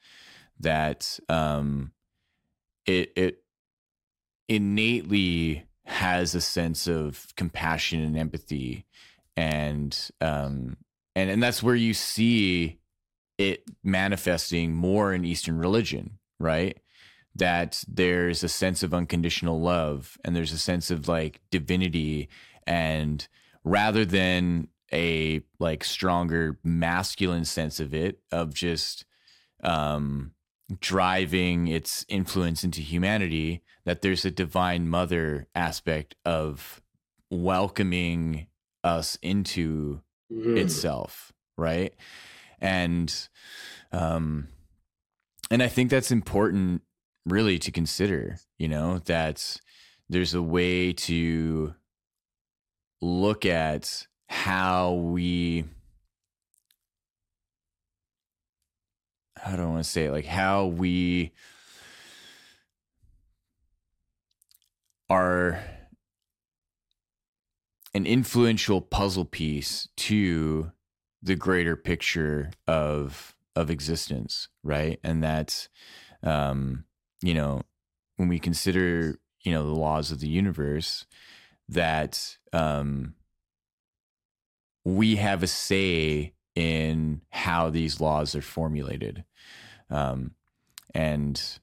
Speaker 1: that um it it innately has a sense of compassion and empathy and um and and that's where you see it manifesting more in eastern religion right? That there's a sense of unconditional love and there's a sense of like divinity and rather than a like stronger masculine sense of it of just um driving its influence into humanity that there's a divine mother aspect of welcoming us into
Speaker 2: Mhm.
Speaker 1: itself right and um and i think that's important really to consider you know that there's a way to look at how we i want to say it? Like how we are an influential puzzle piece to the greater picture of of existence right? And that um you know when we consider you know the laws of the universe that um we have a say in how these laws are formulated. Um, and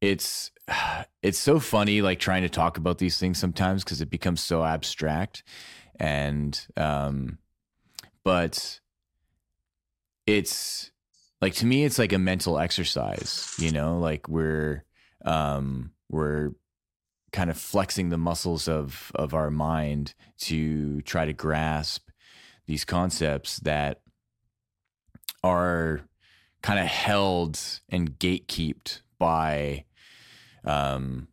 Speaker 1: it's it's so funny like trying to talk about these things sometimes because it becomes so abstract and um but it's like to me it's like a mental exercise you know like we're um we're kind of flexing the muscles of of our mind to try to grasp these concepts that are kind of held and gatekept by um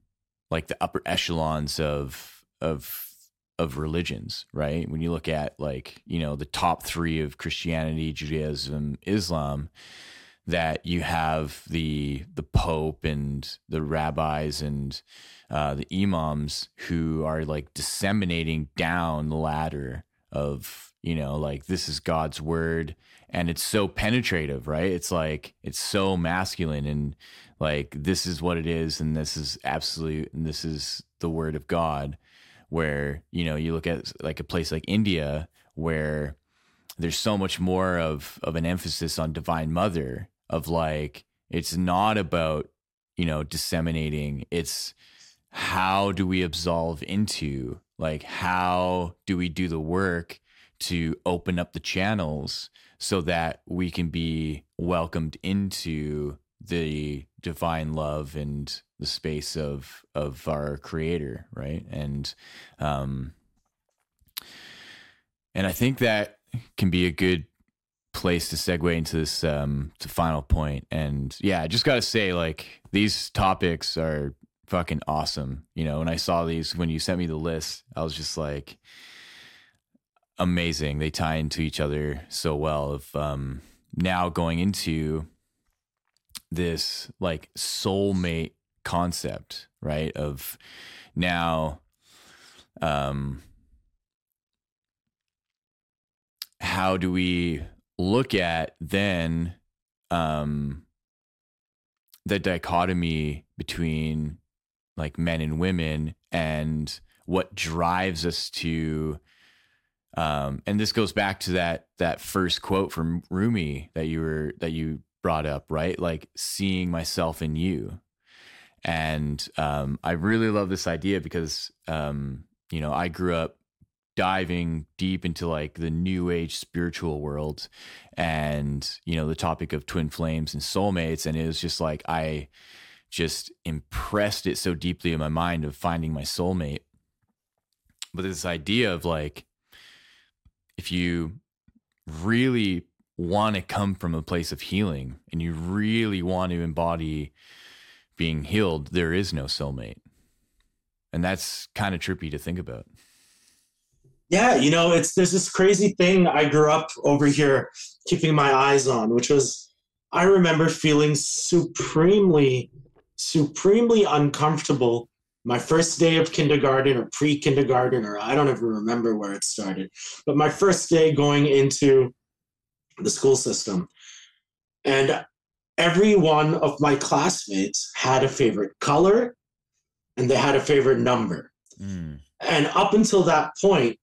Speaker 1: like the upper echelons of of of religions, right? When you look at like, you know, the top 3 of Christianity, Judaism, Islam, that you have the the pope and the rabbis and uh, the imams who are like disseminating down the ladder of you know like this is god's word and it's so penetrative right? It's like it's so masculine and like this is what it is and this is absolute and this is the word of god where you know you look at like a place like india where there's so much more of of an emphasis on divine mother of like it's not about you know disseminating. It's how do we absolve into like how do we do the work to open up the channels so that we can be welcomed into the divine love and the space of of our creator right? And um and i think that can be a good place to segue into this um to final point. And yeah i just gotta say like these topics are fucking awesome you know? When i saw these when you sent me the list i was just like amazing. They tie into each other so well of um now going into this like soulmate concept right? Of now um how do we look at then um, the dichotomy between like men and women and what drives us to um, and this goes back to that that first quote from Rumi that you were that you brought up, right? Like seeing myself in you. And um, I really love this idea because um, you know I grew up diving deep into like the new age spiritual world and you know the topic of twin flames and soulmates and it was just like i just impressed it so deeply in my mind of finding my soulmate but this idea of like if you really want to come from a place of healing and you really want to embody being healed there is no soulmate. And that's kind of trippy to think about.
Speaker 2: Yeah, you know, it's there's this crazy thing I grew up over here keeping my eyes on, which was I remember feeling supremely, supremely uncomfortable my first day of kindergarten or pre-kindergarten, or I don't even remember where it started, but my first day going into the school system. And every one of my classmates had a favorite color and they had a favorite number. Mm. And up until that point,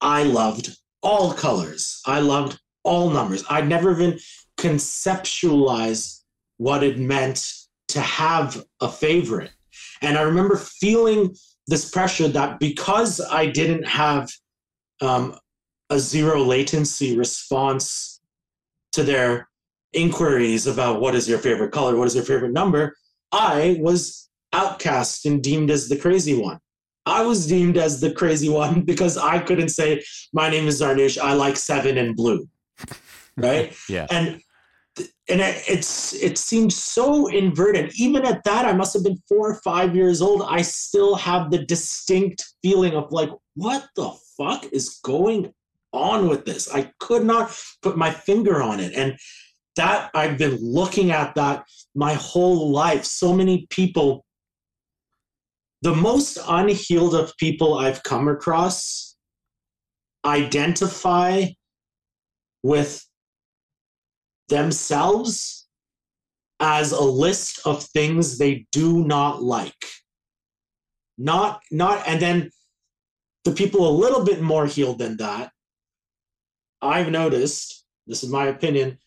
Speaker 2: I loved all colors. I loved all numbers. I'd never even conceptualized what it meant to have a favorite. And I remember feeling this pressure that because I didn't have um, a zero latency response to their inquiries about what is your favorite color, what is your favorite number, I was outcast and deemed as the crazy one. I was deemed as the crazy one because I couldn't say, my name is Zarnoosh, I like seven and blue. Right?
Speaker 1: yeah.
Speaker 2: And and it's it seems so inverted. Even at that, I must have been four or five years old. I still have the distinct feeling of like, what the fuck is going on with this? I could not put my finger on it. And that I've been looking at that my whole life. So many people the most unhealed of people I've come across identify with themselves as a list of things they do not like. Not, not, and then the people a little bit more healed than that, I've noticed this is my opinion,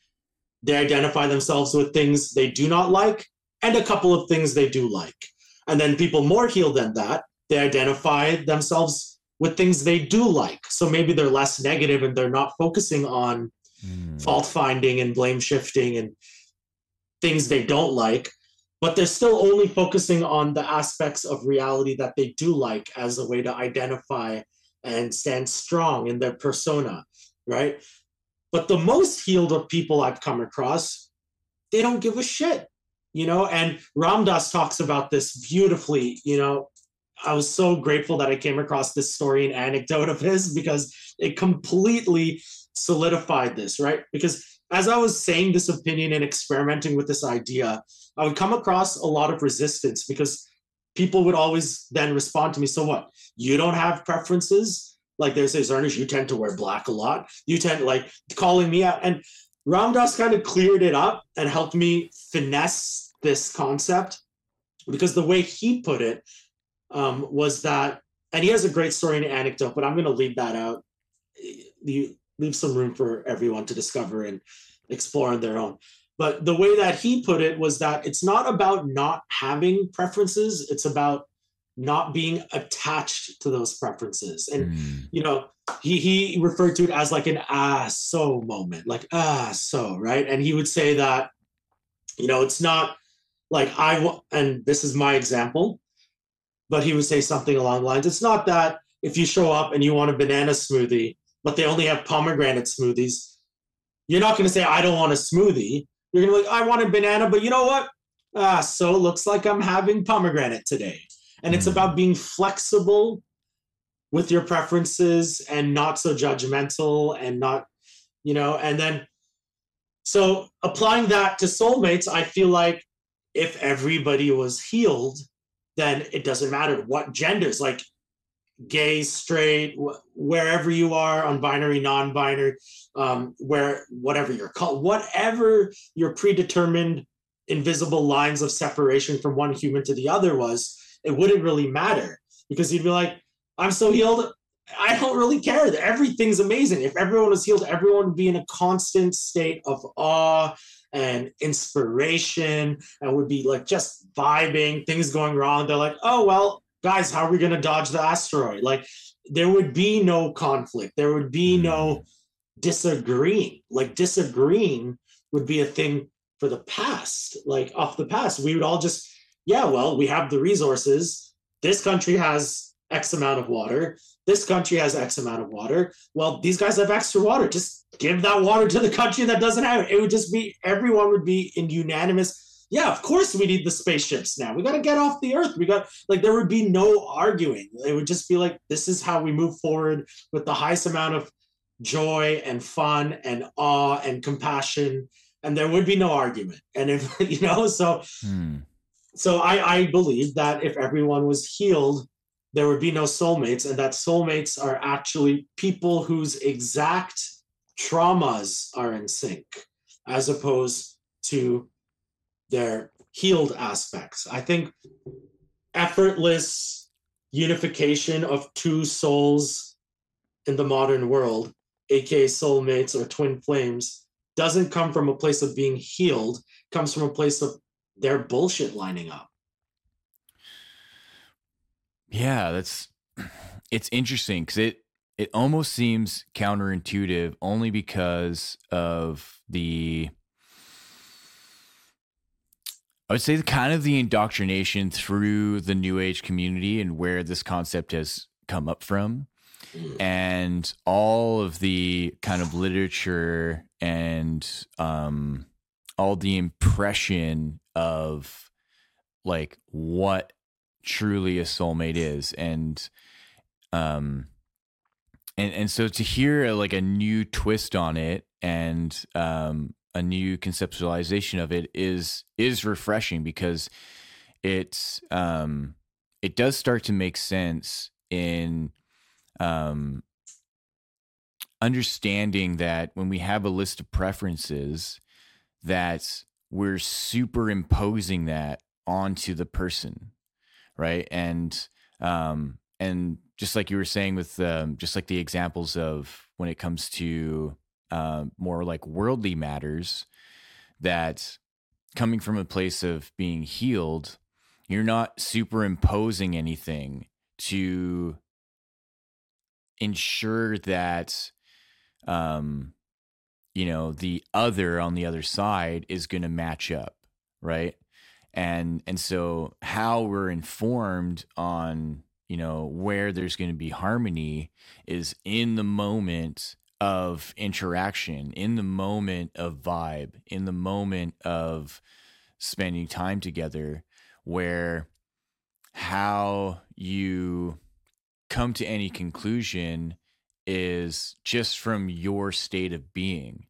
Speaker 2: they identify themselves with things they do not like and a couple of things they do like. And then people more healed than that, they identify themselves with things they do like. So maybe they're less negative and they're not focusing on mm. fault finding and blame shifting and things they don't like, but they're still only focusing on the aspects of reality that they do like as a way to identify and stand strong in their persona, right? But the most healed of people I've come across, they don't give a shit, you know? And Ram Dass talks about this beautifully, you know. I was so grateful that I came across this story and anecdote of his because it completely solidified this, right? Because as I was saying this opinion and experimenting with this idea, I would come across a lot of resistance because people would always then respond to me, so what? You don't have preferences? Like they say, Zarnoosh, you tend to wear black a lot. You tend like calling me out. And Ram Dass kind of cleared it up and helped me finesse this concept because the way he put it um, was that, and he has a great story and anecdote, but I'm going to leave that out. You leave some room for everyone to discover and explore on their own. But the way that he put it was that it's not about not having preferences, it's about not being attached to those preferences. And mm. you know, he he referred to it as like an ah so moment, like ah so, right? And he would say that, you know, it's not like I and this is my example, but he would say something along the lines. It's not that if you show up and you want a banana smoothie, but they only have pomegranate smoothies, you're not going to say I don't want a smoothie. You're going to be like I want a banana, but you know what? Ah, so looks like I'm having pomegranate today and it's about being flexible with your preferences and not so judgmental and not you know and then so applying that to soulmates i feel like if everybody was healed then it doesn't matter what genders like gay straight wherever you are on binary non-binary um, where whatever you're called whatever your predetermined invisible lines of separation from one human to the other was it wouldn't really matter because you'd be like, I'm so healed. I don't really care. Everything's amazing. If everyone was healed, everyone would be in a constant state of awe and inspiration and would be like just vibing, things going wrong. They're like, oh, well, guys, how are we going to dodge the asteroid? Like, there would be no conflict. There would be no mm. disagreeing. Like, disagreeing would be a thing for the past, like off the past. We would all just yeah, well, we have the resources. This country has X amount of water. This country has X amount of water. Well, these guys have extra water. Just give that water to the country that doesn't have it. It would just be everyone would be in unanimous. Yeah, of course we need the spaceships now. We got to get off the earth. We got like there would be no arguing. It would just be like this is how we move forward with the highest amount of joy and fun and awe and compassion and there would be no argument. And if you know, so hmm so I, I believe that if everyone was healed, there would be no soulmates, and that soulmates are actually people whose exact traumas are in sync, as opposed to their healed aspects. I think effortless unification of two souls in the modern world, aka soulmates or twin flames, doesn't come from a place of being healed, comes from a place of their bullshit lining up.
Speaker 1: Yeah, that's it's interesting because it it almost seems counterintuitive only because of the I would say the kind of the indoctrination through the new age community and where this concept has come up from. And all of the kind of literature and um all the impression of like what truly a soulmate is. And um and and so to hear like a new twist on it and um a new conceptualization of it is is refreshing because it's um it does start to make sense in um understanding that when we have a list of preferences that we're superimposing that onto the person right? And um and just like you were saying with um just like the examples of when it comes to uh, more like worldly matters that coming from a place of being healed you're not superimposing anything to ensure that um you know the other on the other side is going to match up right? And and so how we're informed on you know where there's going to be harmony is in the moment of interaction in the moment of vibe in the moment of spending time together where how you come to any conclusion is just from your state of being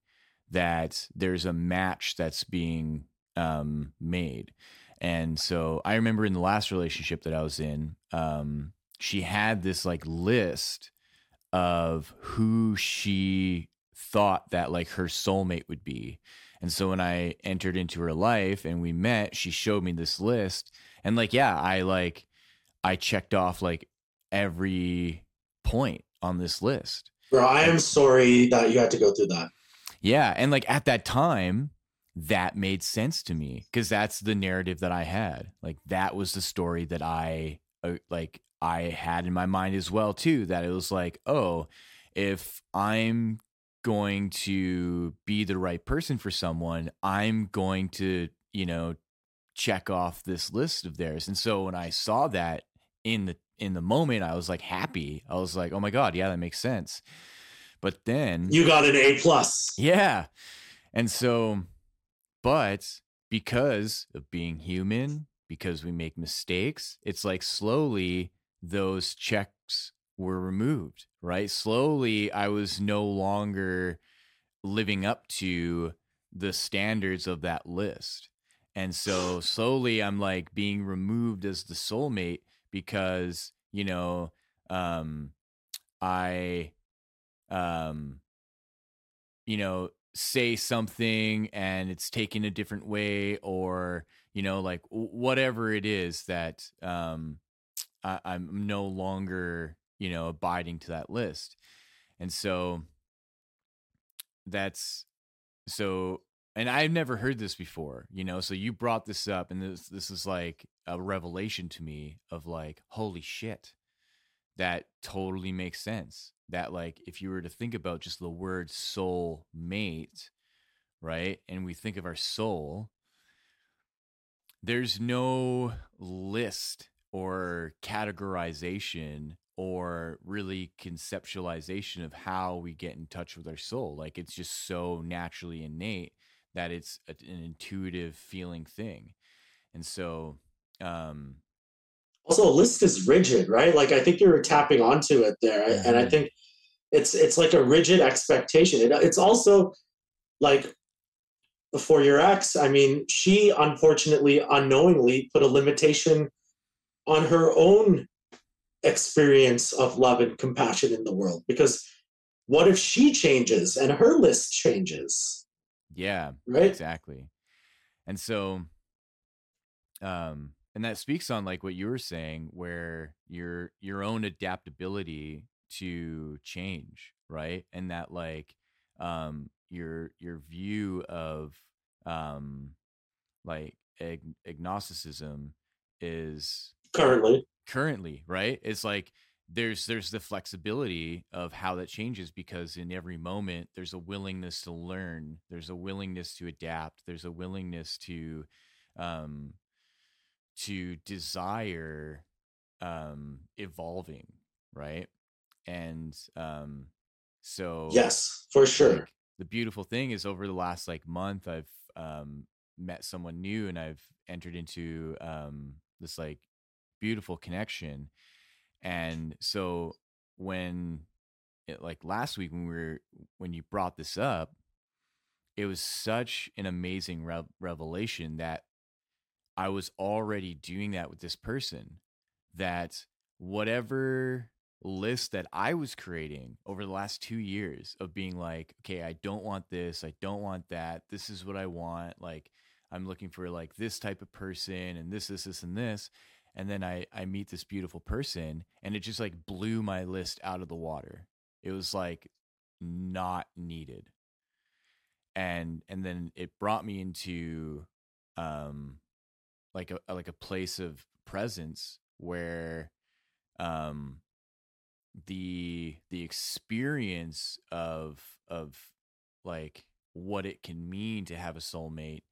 Speaker 1: that there's a match that's being um, made. And so I remember in the last relationship that I was in, um, she had this like list of who she thought that like her soulmate would be. And so when I entered into her life and we met, she showed me this list. And like, yeah, I like, I checked off like every point on this list.
Speaker 2: Bro, I am sorry that you had to go through that.
Speaker 1: Yeah. And like at that time, that made sense to me because that's the narrative that I had. Like that was the story that I uh, like I had in my mind as well too that it was like, oh, if I'm going to be the right person for someone, I'm going to, you know, check off this list of theirs. And so when I saw that in the in the moment, I was like happy. I was like, oh my God, yeah, that makes sense. But then
Speaker 2: you got an A plus.
Speaker 1: Yeah. And so, but because of being human, because we make mistakes, it's like slowly those checks were removed, right? Slowly, I was no longer living up to the standards of that list. And so slowly I'm like being removed as the soulmate because, you know, um, I, um, you know, say something and it's taken a different way or, you know, like whatever it is that, um, I, I'm no longer you know, abiding to that list. And so that's so and I've never heard this before, you know. So you brought this up, and this this is like a revelation to me of like, holy shit, that totally makes sense. That like, if you were to think about just the word soul mate, right, and we think of our soul, there's no list or categorization or really conceptualization of how we get in touch with our soul. Like it's just so naturally innate that it's an intuitive feeling thing. And so, um,
Speaker 2: also a list is rigid, right? Like I think you're tapping onto it there. Mm-hmm. And I mm-hmm. think it's, it's like a rigid expectation. It, it's also like before your ex, I mean, she unfortunately unknowingly put a limitation on her own experience of love and compassion in the world. Because what if she changes and her list changes?
Speaker 1: Yeah
Speaker 2: right?
Speaker 1: exactly. And so um and that speaks on like what you were saying where your your own adaptability to change right? And that like um your your view of um like ag- agnosticism is
Speaker 2: currently
Speaker 1: currently, right? It's like there's there's the flexibility of how that changes because in every moment there's a willingness to learn, there's a willingness to adapt, there's a willingness to um to desire um evolving, right? And um so
Speaker 2: Yes, for sure. Like,
Speaker 1: the beautiful thing is over the last like month I've um met someone new and I've entered into um this like beautiful connection. And so when it, like last week when we were when you brought this up, it was such an amazing re- revelation that I was already doing that with this person that whatever list that I was creating over the last 2 years of being like okay, I don't want this, I don't want that. This is what I want. Like I'm looking for like this type of person and this this this and this and then I I meet this beautiful person and it just like blew my list out of the water. It was like not needed. and and then it brought me into um like a like a place of presence where um the the experience of of like what it can mean to have a soulmate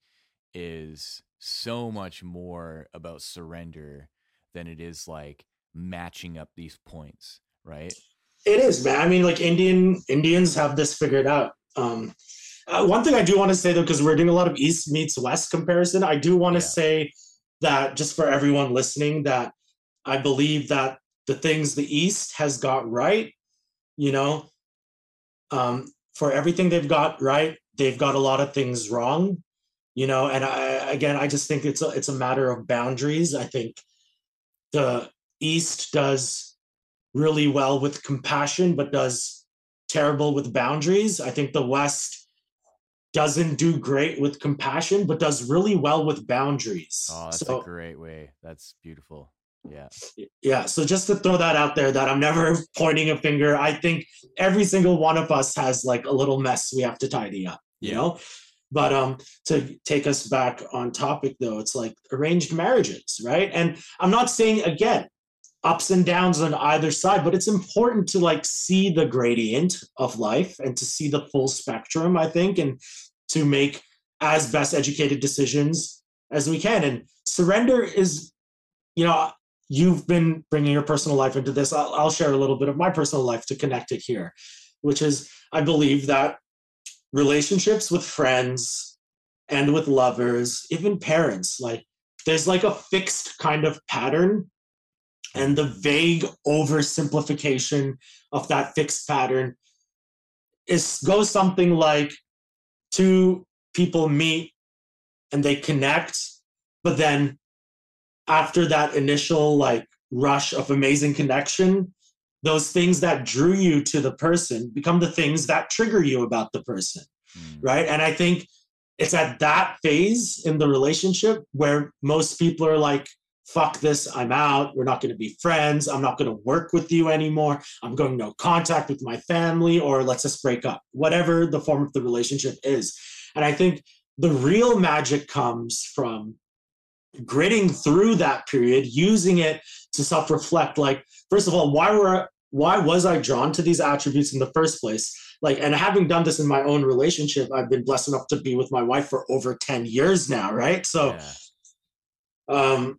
Speaker 1: is so much more about surrender than it is like matching up these points right?
Speaker 2: It is man. I mean like indian indians have this figured out. Um uh, one thing i do want to say though because we're doing a lot of east meets west comparison i do want to yeah. say that just for everyone listening that i believe that the things the east has got right you know um for everything they've got right they've got a lot of things wrong you know and i again i just think it's a it's a matter of boundaries. I think the east does really well with compassion but does terrible with boundaries. I think the west doesn't do great with compassion but does really well with boundaries.
Speaker 1: Oh that's so, a great way. That's beautiful. Yeah.
Speaker 2: Yeah. So just to throw that out there that i'm never pointing a finger i think every single one of us has like a little mess we have to tidy up you know but um to take us back on topic though it's like arranged marriages right? And i'm not saying again ups and downs on either side but it's important to like see the gradient of life and to see the full spectrum i think and to make as best educated decisions as we can. And surrender is you know you've been bringing your personal life into this. I'll, I'll share a little bit of my personal life to connect it here which is i believe that relationships with friends and with lovers, even parents, like there's like a fixed kind of pattern. And the vague oversimplification of that fixed pattern is goes something like two people meet and they connect, but then after that initial like rush of amazing connection, those things that drew you to the person become the things that trigger you about the person mm. right? And i think it's at that phase in the relationship where most people are like fuck this i'm out. We're not going to be friends. I'm not going to work with you anymore. I'm going no contact with my family or let's just break up whatever the form of the relationship is. And i think the real magic comes from gritting through that period using it to self-reflect like first of all why were why was i drawn to these attributes in the first place like and having done this in my own relationship i've been blessed enough to be with my wife for over 10 years now right so yeah. um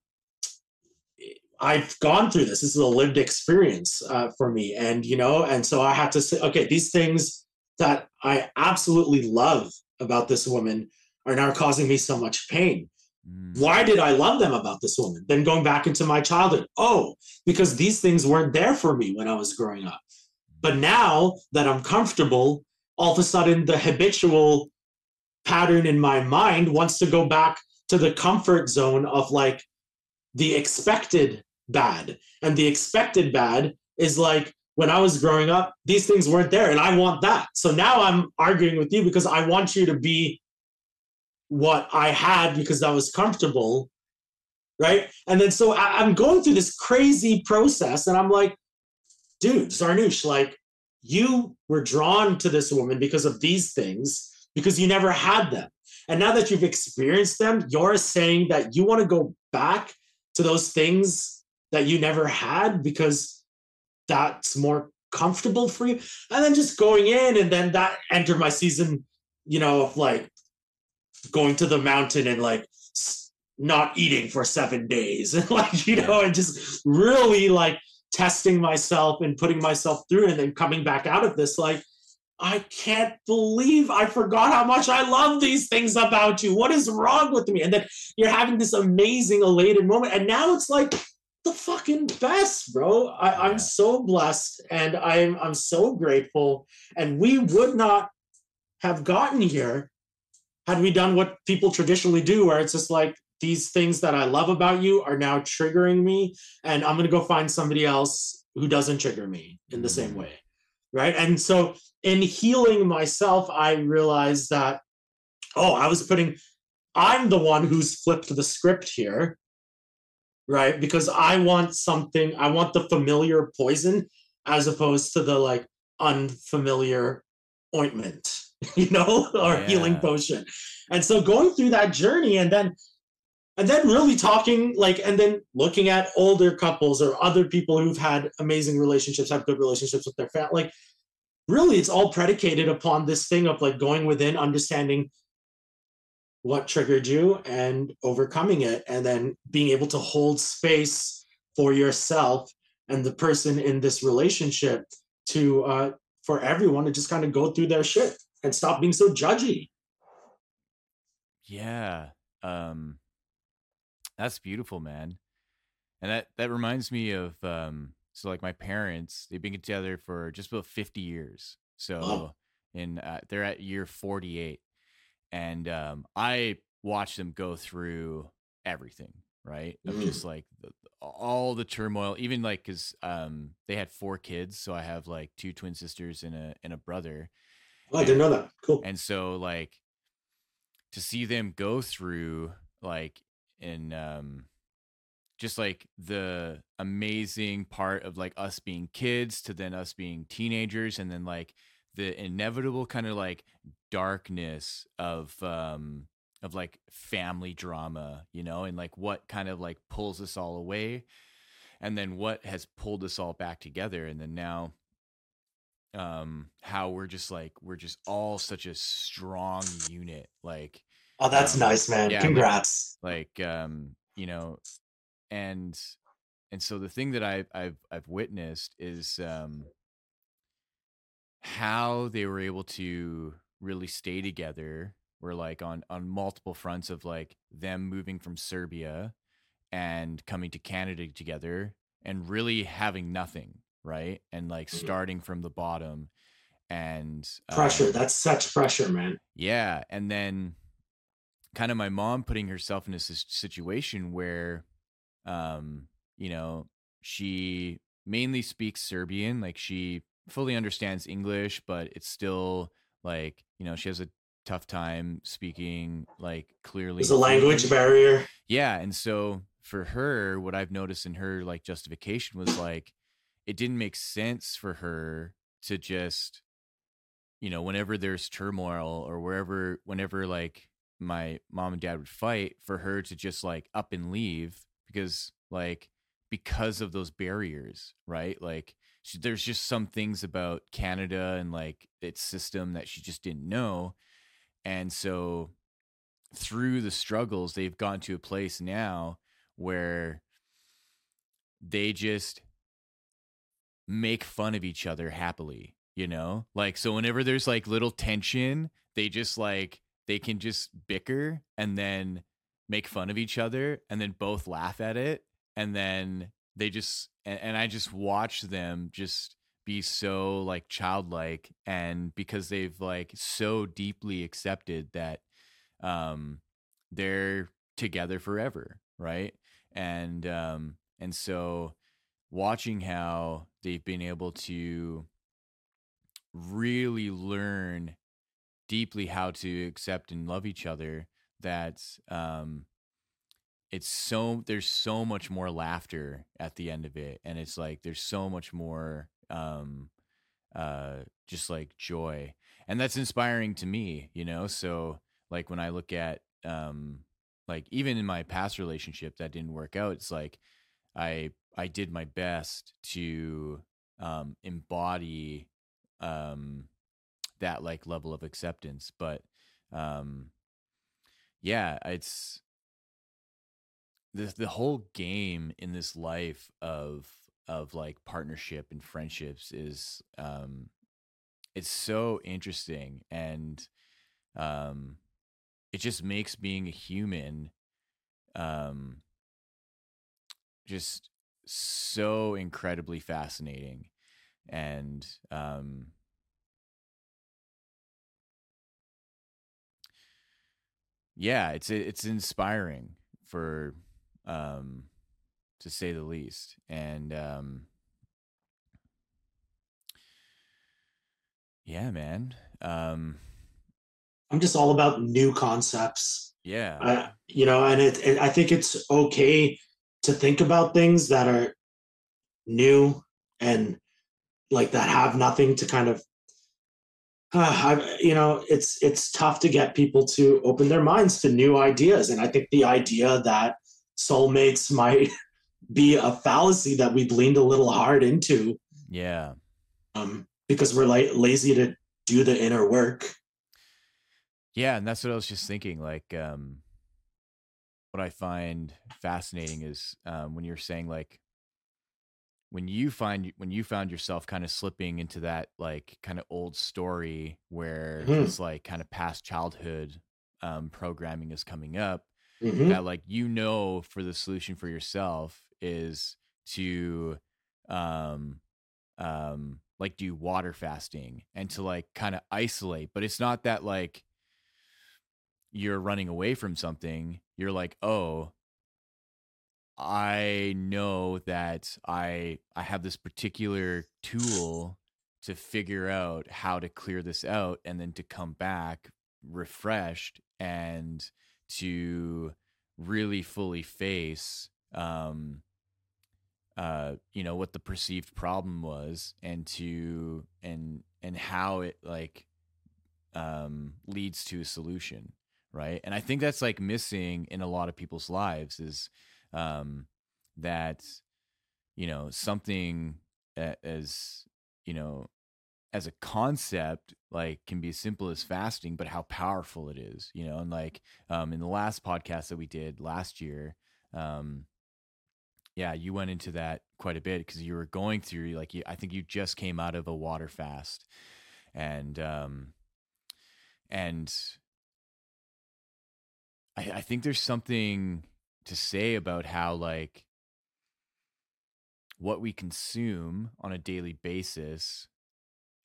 Speaker 2: I've gone through this. This is a lived experience uh, for me, and you know, and so I had to say, okay, these things that I absolutely love about this woman are now causing me so much pain. Mm. Why did I love them about this woman? Then going back into my childhood, oh, because these things weren't there for me when I was growing up. But now that I'm comfortable, all of a sudden the habitual pattern in my mind wants to go back to the comfort zone of like the expected bad. And the expected bad is like when I was growing up, these things weren't there and I want that. So now I'm arguing with you because I want you to be what I had because I was comfortable. Right. And then so I, am going through this crazy process and I'm like, dude, Zarnoosh, like you were drawn to this woman because of these things because you never had them. And now that you've experienced them, you're saying that you want to go back to those things that you never had because that's more comfortable for you. And then just going in and then that entered my season, you know, of like going to the mountain and like not eating for seven days. And like you know and just really like testing myself and putting myself through and then coming back out of this like i can't believe i forgot how much i love these things about you. What is wrong with me? And then you're having this amazing elated moment. And now it's like the fucking best bro. I, i'm so blessed and i'm i'm so grateful. And we would not have gotten here had we done what people traditionally do, where it's just like these things that I love about you are now triggering me, and I'm gonna go find somebody else who doesn't trigger me in the same mm. way, right? And so in healing myself, I realized that oh, I was putting, I'm the one who's flipped the script here, right? Because I want something, I want the familiar poison as opposed to the like unfamiliar ointment you know, or
Speaker 1: Yeah.
Speaker 2: healing potion. And so going through that journey and then and then really talking like and then looking at older couples or other people who've had amazing relationships, have good relationships with their family. Like really it's all predicated upon this thing of like going within, understanding what triggered you and overcoming it and then being able to hold space for yourself and the person in this relationship to uh for everyone to just kind of go through their shit and stop being so judgy
Speaker 1: Yeah. Um that's beautiful, man. And that that reminds me of um so like my parents, they've been together for just about 50 years. So
Speaker 2: Wow.
Speaker 1: in uh, they're at year 48 and um I watched them go through everything, right? Of
Speaker 2: Mm.
Speaker 1: just like the, all the turmoil, even like cuz um they had four kids, so I have like two twin sisters and a and a brother.
Speaker 2: Oh, i didn't know that. Cool.
Speaker 1: And so like to see them go through like in um just like the amazing part of like us being kids to then us being teenagers and then like the inevitable kind of like darkness of um of like family drama, you know, and like what kind of like pulls us all away and then what has pulled us all back together and then now um how we're just like we're just all such a strong unit like
Speaker 2: oh that's
Speaker 1: um,
Speaker 2: nice man.
Speaker 1: yeah,
Speaker 2: congrats.
Speaker 1: like um you know and and so the thing that I, I've I've witnessed is um how they were able to really stay together were like on on multiple fronts of like them moving from Serbia and coming to Canada together and really having nothing right and like
Speaker 2: Mhm.
Speaker 1: starting from the bottom and um,
Speaker 2: pressure that's such pressure man
Speaker 1: yeah, and then kind of my mom putting herself in a situation where, um, you know, she mainly speaks Serbian, like she fully understands English, but it's still like you know she has a tough time speaking like clearly.
Speaker 2: there's a language barrier
Speaker 1: Yeah, and so for her, what I've noticed in her like justification was like it didn't make sense for her to just you know, whenever there's turmoil or wherever whenever like my mom and dad would fight for her to just like up and leave because like because of those barriers, right? Like she, there's just some things about Canada and like its system that she just didn't know. And so through the struggles, they've gone to a place now where they just make fun of each other happily, you know? Like, so whenever there's like little tension, they just like, they can just bicker and then make fun of each other and then both laugh at it. And then they just, and, and I just watch them just be so like childlike. And because they've like so deeply accepted that, um, they're together forever. Right. And, um, and so, watching how they've been able to really learn deeply how to accept and love each other that um it's so there's so much more laughter at the end of it and it's like there's so much more um uh just like joy and that's inspiring to me you know? So like when i look at um like even in my past relationship that didn't work out it's like i i did my best to um embody um that like level of acceptance but um yeah it's the the whole game in this life of of like partnership and friendships is um it's so interesting and um it just makes being a human um just so incredibly fascinating and um yeah it's it's inspiring for um to say the least and um yeah man um
Speaker 2: i'm just all about new concepts.
Speaker 1: Yeah.
Speaker 2: Uh, you know and it, it i think it's okay to think about things that are new and like that have nothing to kind of uh, I, you know, it's it's tough to get people to open their minds to new ideas, and I think the idea that soulmates might be a fallacy that we've leaned a little hard into.
Speaker 1: Yeah.
Speaker 2: Um, because we're like lazy to do the inner work.
Speaker 1: Yeah, and that's what I was just thinking. Like, um, what I find fascinating is um, when you're saying like when you find when you found yourself kind of slipping into that like kind of old story where mm-hmm. this like kind of past childhood um, programming is coming up mm-hmm. that like you know for the solution for yourself is to um um like do water fasting and to like kind of isolate but it's not that like you're running away from something you're like oh I know that I I have this particular tool to figure out how to clear this out and then to come back refreshed and to really fully face um uh you know what the perceived problem was and to and and how it like um leads to a solution right? And i think that's like missing in a lot of people's lives is um, that you know something as you know as a concept like can be as simple as fasting but how powerful it is you know? And like um in the last podcast that we did last year um yeah you went into that quite a bit because you were going through like you, i think you just came out of a water fast and um and i i think there's something to say about how like what we consume on a daily basis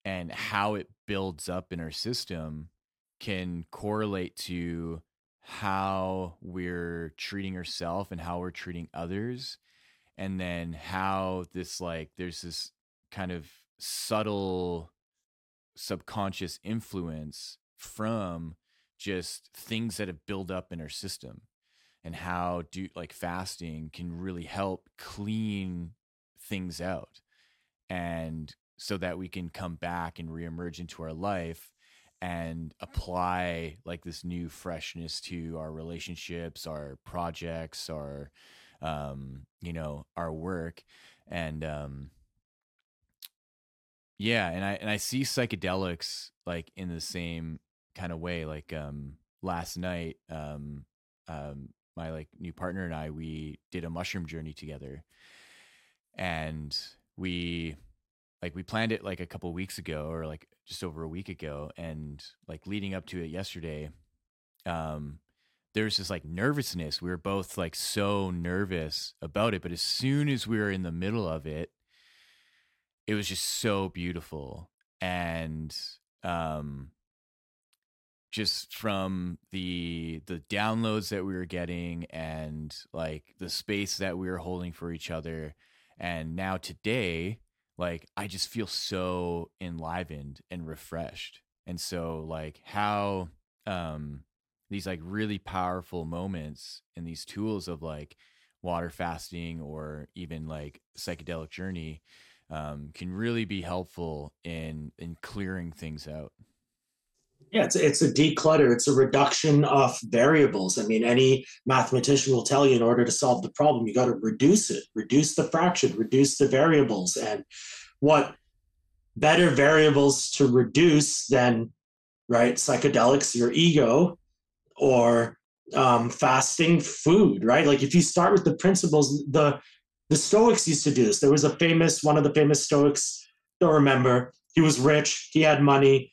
Speaker 1: and how it builds up in our system can correlate to how we're treating ourselves and how we're treating others. And then how this like there's this kind of subtle subconscious influence from just things that have built up in our system and how do like fasting can really help clean things out. And so that we can come back and reemerge into our life and apply like this new freshness to our relationships our projects our um you know our work. And um yeah and i and i see psychedelics like in the same kind of way like um last night um um my like new partner and I we did a mushroom journey together. And we like we planned it like a couple weeks ago or like just over a week ago. And like leading up to it yesterday um there's this like nervousness. We were both like so nervous about it. But as soon as we were in the middle of it it was just so beautiful. And um just from the the downloads that we were getting and like the space that we were holding for each other. And now today like i just feel so enlivened and refreshed. And so like how um these like really powerful moments and these tools of like water fasting or even like psychedelic journey um, can really be helpful in in clearing things out
Speaker 2: yeah, it's it's a declutter. It's a reduction of variables. I mean, any mathematician will tell you in order to solve the problem, you got to reduce it, reduce the fraction, reduce the variables, and what better variables to reduce than right psychedelics, your ego, or um, fasting food, right? Like if you start with the principles, the the Stoics used to do this. There was a famous one of the famous Stoics. Don't remember. He was rich. He had money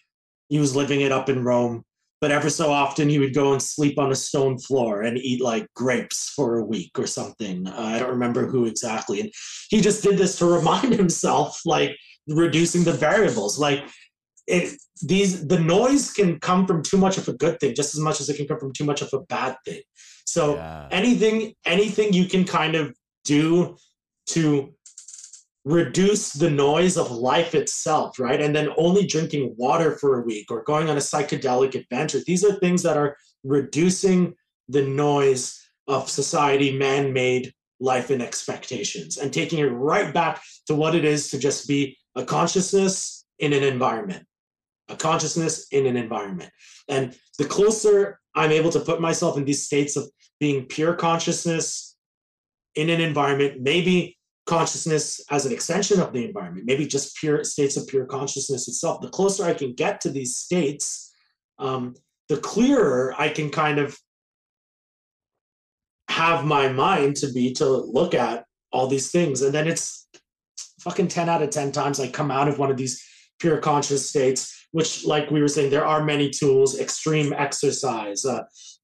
Speaker 2: he was living it up in Rome. But ever so often, he would go and sleep on a stone floor and eat like grapes for a week or something. Uh, I don't remember who exactly. And he just did this to remind himself, like reducing the variables. Like it, these, the noise can come from too much of a good thing, just as much as it can come from too much of a bad thing. So yeah. anything, anything you can kind of do to reduce the noise of life itself, right? And then only drinking water for a week or going on a psychedelic adventure. These are things that are reducing the noise of society, man made life and expectations, and taking it right back to what it is to just be a consciousness in an environment. a consciousness in an environment. And the closer I'm able to put myself in these states of being pure consciousness in an environment, maybe consciousness as an extension of the environment, maybe just pure states of pure consciousness itself. The closer I can get to these states, um, the clearer I can kind of have my mind to be to look at all these things. And then it's fucking 10 out of 10 times I come out of one of these pure conscious states, which, like we were saying, there are many tools extreme exercise, uh,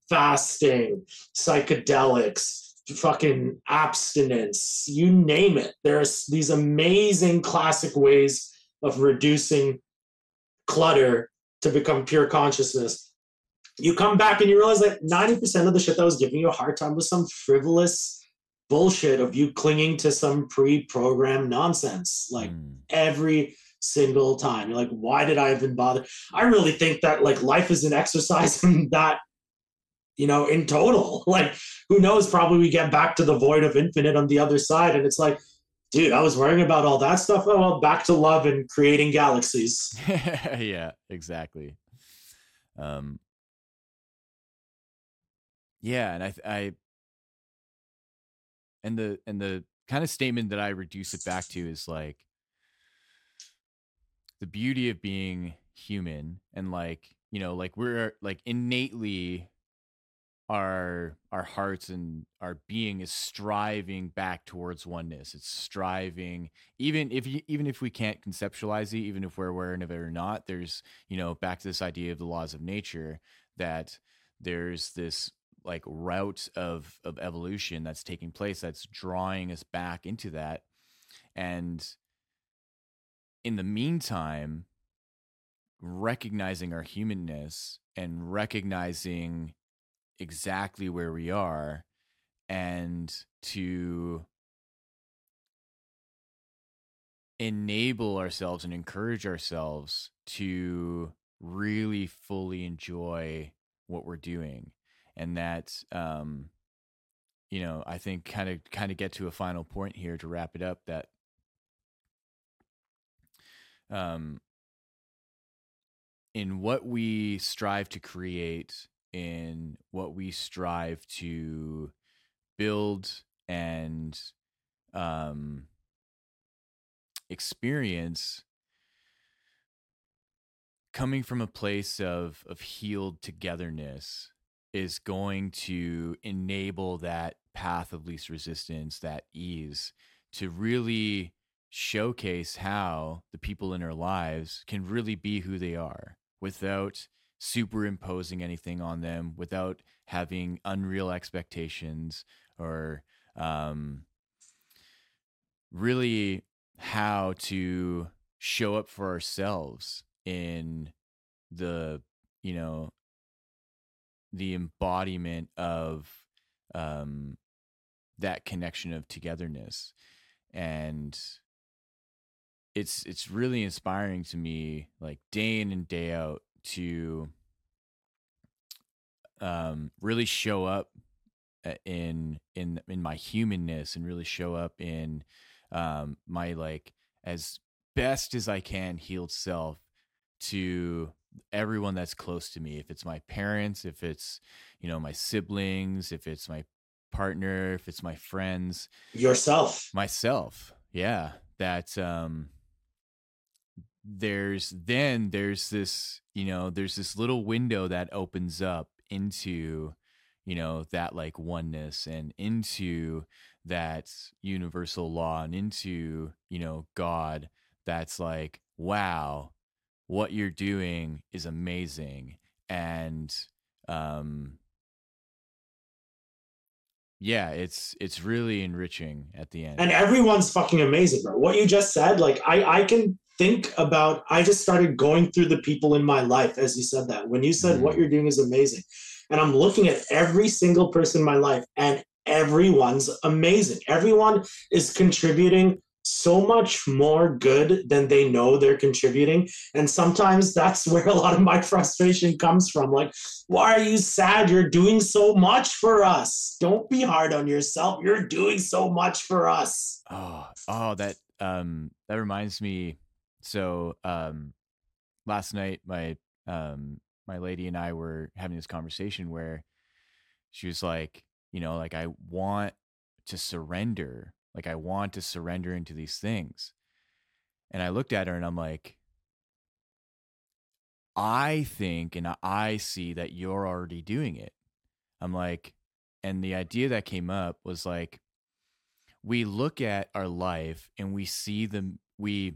Speaker 2: fasting, psychedelics, fucking abstinence, you name it. There's these amazing classic ways of reducing clutter to become pure consciousness. You come back and you realize that 90% of the shit that was giving you a hard time was some frivolous bullshit of you clinging to some pre-programmed nonsense. Like mm. every single time. You're like, why did I even bother? I really think that like life is an exercise in that you know, in total. Like, who knows? Probably we get back to the void of infinite on the other side. And it's like, dude, I was worrying about all that stuff. Oh, well, back to love and creating galaxies.
Speaker 1: yeah, exactly. Um, yeah, and I, I, and the and the kind of statement that I reduce it back to is like the beauty of being human and like you know like we're like innately our our hearts and our being is striving back towards oneness. It's striving even if you, even if we can't conceptualize it even if we're aware of it or not there's you know back to this idea of the laws of nature that there's this like route of of evolution that's taking place that's drawing us back into that. And in the meantime recognizing our humanness and recognizing exactly where we are and to enable ourselves and encourage ourselves to really fully enjoy what we're doing. And that um you know i think kind of kind of get to a final point here to wrap it up that um in what we strive to create in what we strive to build and um, experience coming from a place of of healed togetherness is going to enable that path of least resistance that ease to really showcase how the people in our lives can really be who they are without superimposing anything on them without having unreal expectations or um, really how to show up for ourselves in the you know the embodiment of um, that connection of togetherness. And it's it's really inspiring to me like day in and day out to um, really show up uh, in in in my humanness and really show up in um, my like as best as I can healed self to everyone that's close to me. If it's my parents if it's you know my siblings if it's my partner if it's my friends.
Speaker 2: Yourself.
Speaker 1: Myself yeah. That um there's then there's this you know there's this little window that opens up into you know that like oneness and into that universal law and into you know god that's like wow what you're doing is amazing. And um yeah it's it's really enriching at the end.
Speaker 2: And everyone's fucking amazing bro. What you just said like i i can think about i just started going through the people in my life as you said that. When you said mm-hmm. what you're doing is amazing and i'm looking at every single person in my life and everyone's amazing. Everyone is contributing so much more good than they know they're contributing and sometimes that's where a lot of my frustration comes from. Like why are you sad? You're doing so much for us. Don't be hard on yourself. You're doing so much for us.
Speaker 1: Oh oh that um that reminds me so um last night my um my lady and I were having this conversation where she was like, you know, like I want to surrender. Like I want to surrender into these things. And I looked at her and I'm like, I think and I see that you're already doing it. I'm like, and the idea that came up was like, we look at our life and we see the, we,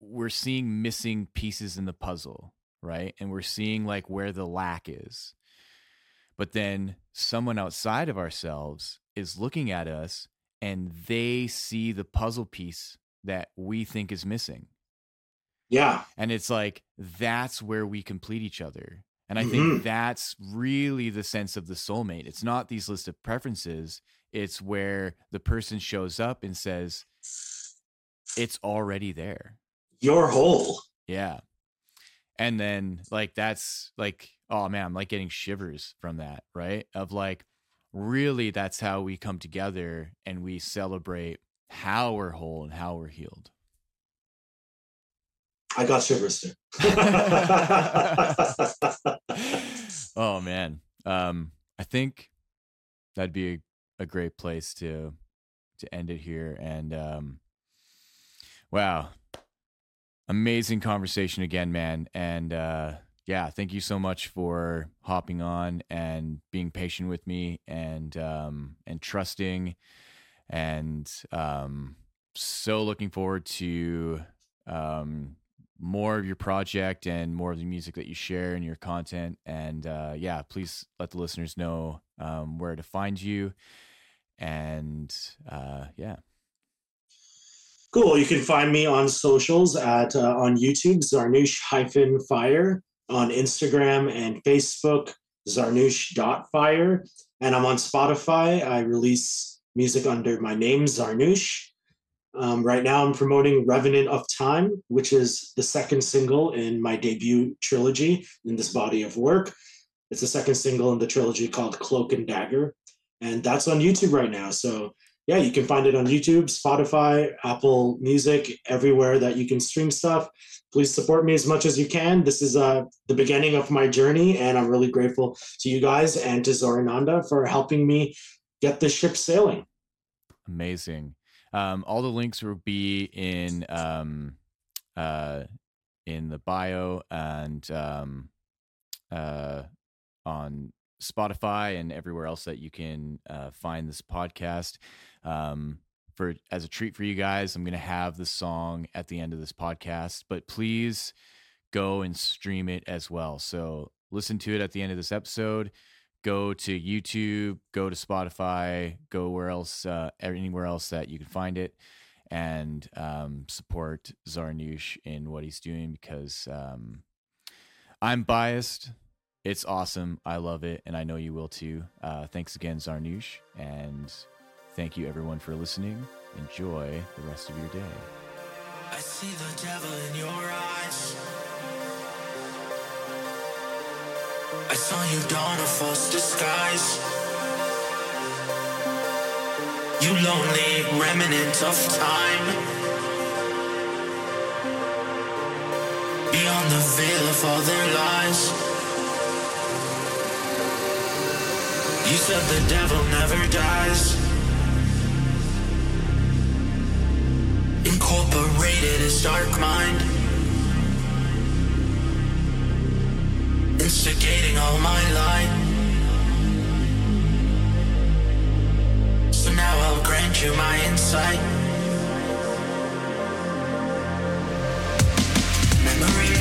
Speaker 1: we're seeing missing pieces in the puzzle, right? And we're seeing like where the lack is. But then someone outside of ourselves is looking at us and they see the puzzle piece that we think is missing.
Speaker 2: Yeah.
Speaker 1: And it's like, that's where we complete each other. And I mm-hmm. think that's really the sense of the soulmate. It's not these list of preferences, it's where the person shows up and says, it's already there.
Speaker 2: You're whole.
Speaker 1: Yeah. And then, like, that's like, oh man, I'm like getting shivers from that, right? Of like, really, that's how we come together and we celebrate how we're whole and how we're healed.
Speaker 2: I got shivers too.
Speaker 1: oh man, um, I think that'd be a, a, great place to to end it here. And um, wow, amazing conversation again, man. And uh, yeah, thank you so much for hopping on and being patient with me and um, and trusting. And um, so looking forward to um, more of your project and more of the music that you share and your content. And uh, yeah, please let the listeners know um, where to find you. And uh, yeah.
Speaker 2: Cool. You can find me on socials at uh, on YouTube, Zarnoosh hyphen fire, on Instagram and Facebook, Zarnoosh.fire. And I'm on Spotify. I release music under my name, Zarnoosh. Um, right now, I'm promoting Revenant of Time, which is the second single in my debut trilogy in this body of work. It's the second single in the trilogy called Cloak and Dagger. And that's on YouTube right now. So, yeah, you can find it on YouTube, Spotify, Apple Music, everywhere that you can stream stuff. Please support me as much as you can. This is uh, the beginning of my journey, and I'm really grateful to you guys and to Zorananda for helping me get the ship sailing.
Speaker 1: Amazing. Um, all the links will be in um, uh, in the bio and um, uh, on Spotify and everywhere else that you can uh, find this podcast. Um, for as a treat for you guys, I'm to have the song at the end of this podcast, but please go and stream it as well. So listen to it at the end of this episode go to YouTube, go to Spotify, go where else, uh, anywhere else that you can find it, and um, support Zarnoosh in what he's doing because um, I'm biased. It's awesome. I love it, and I know you will too. Uh, thanks again, Zarnoosh, and thank you everyone for listening. Enjoy the rest of your day. I see the devil in your eyes. I saw you don a false disguise. You lonely revenant of time. Beyond the veil of all their lies. You said the devil never dies. incorporated his dark mind, instigating all my light. So now I'll grant you my insight. Memory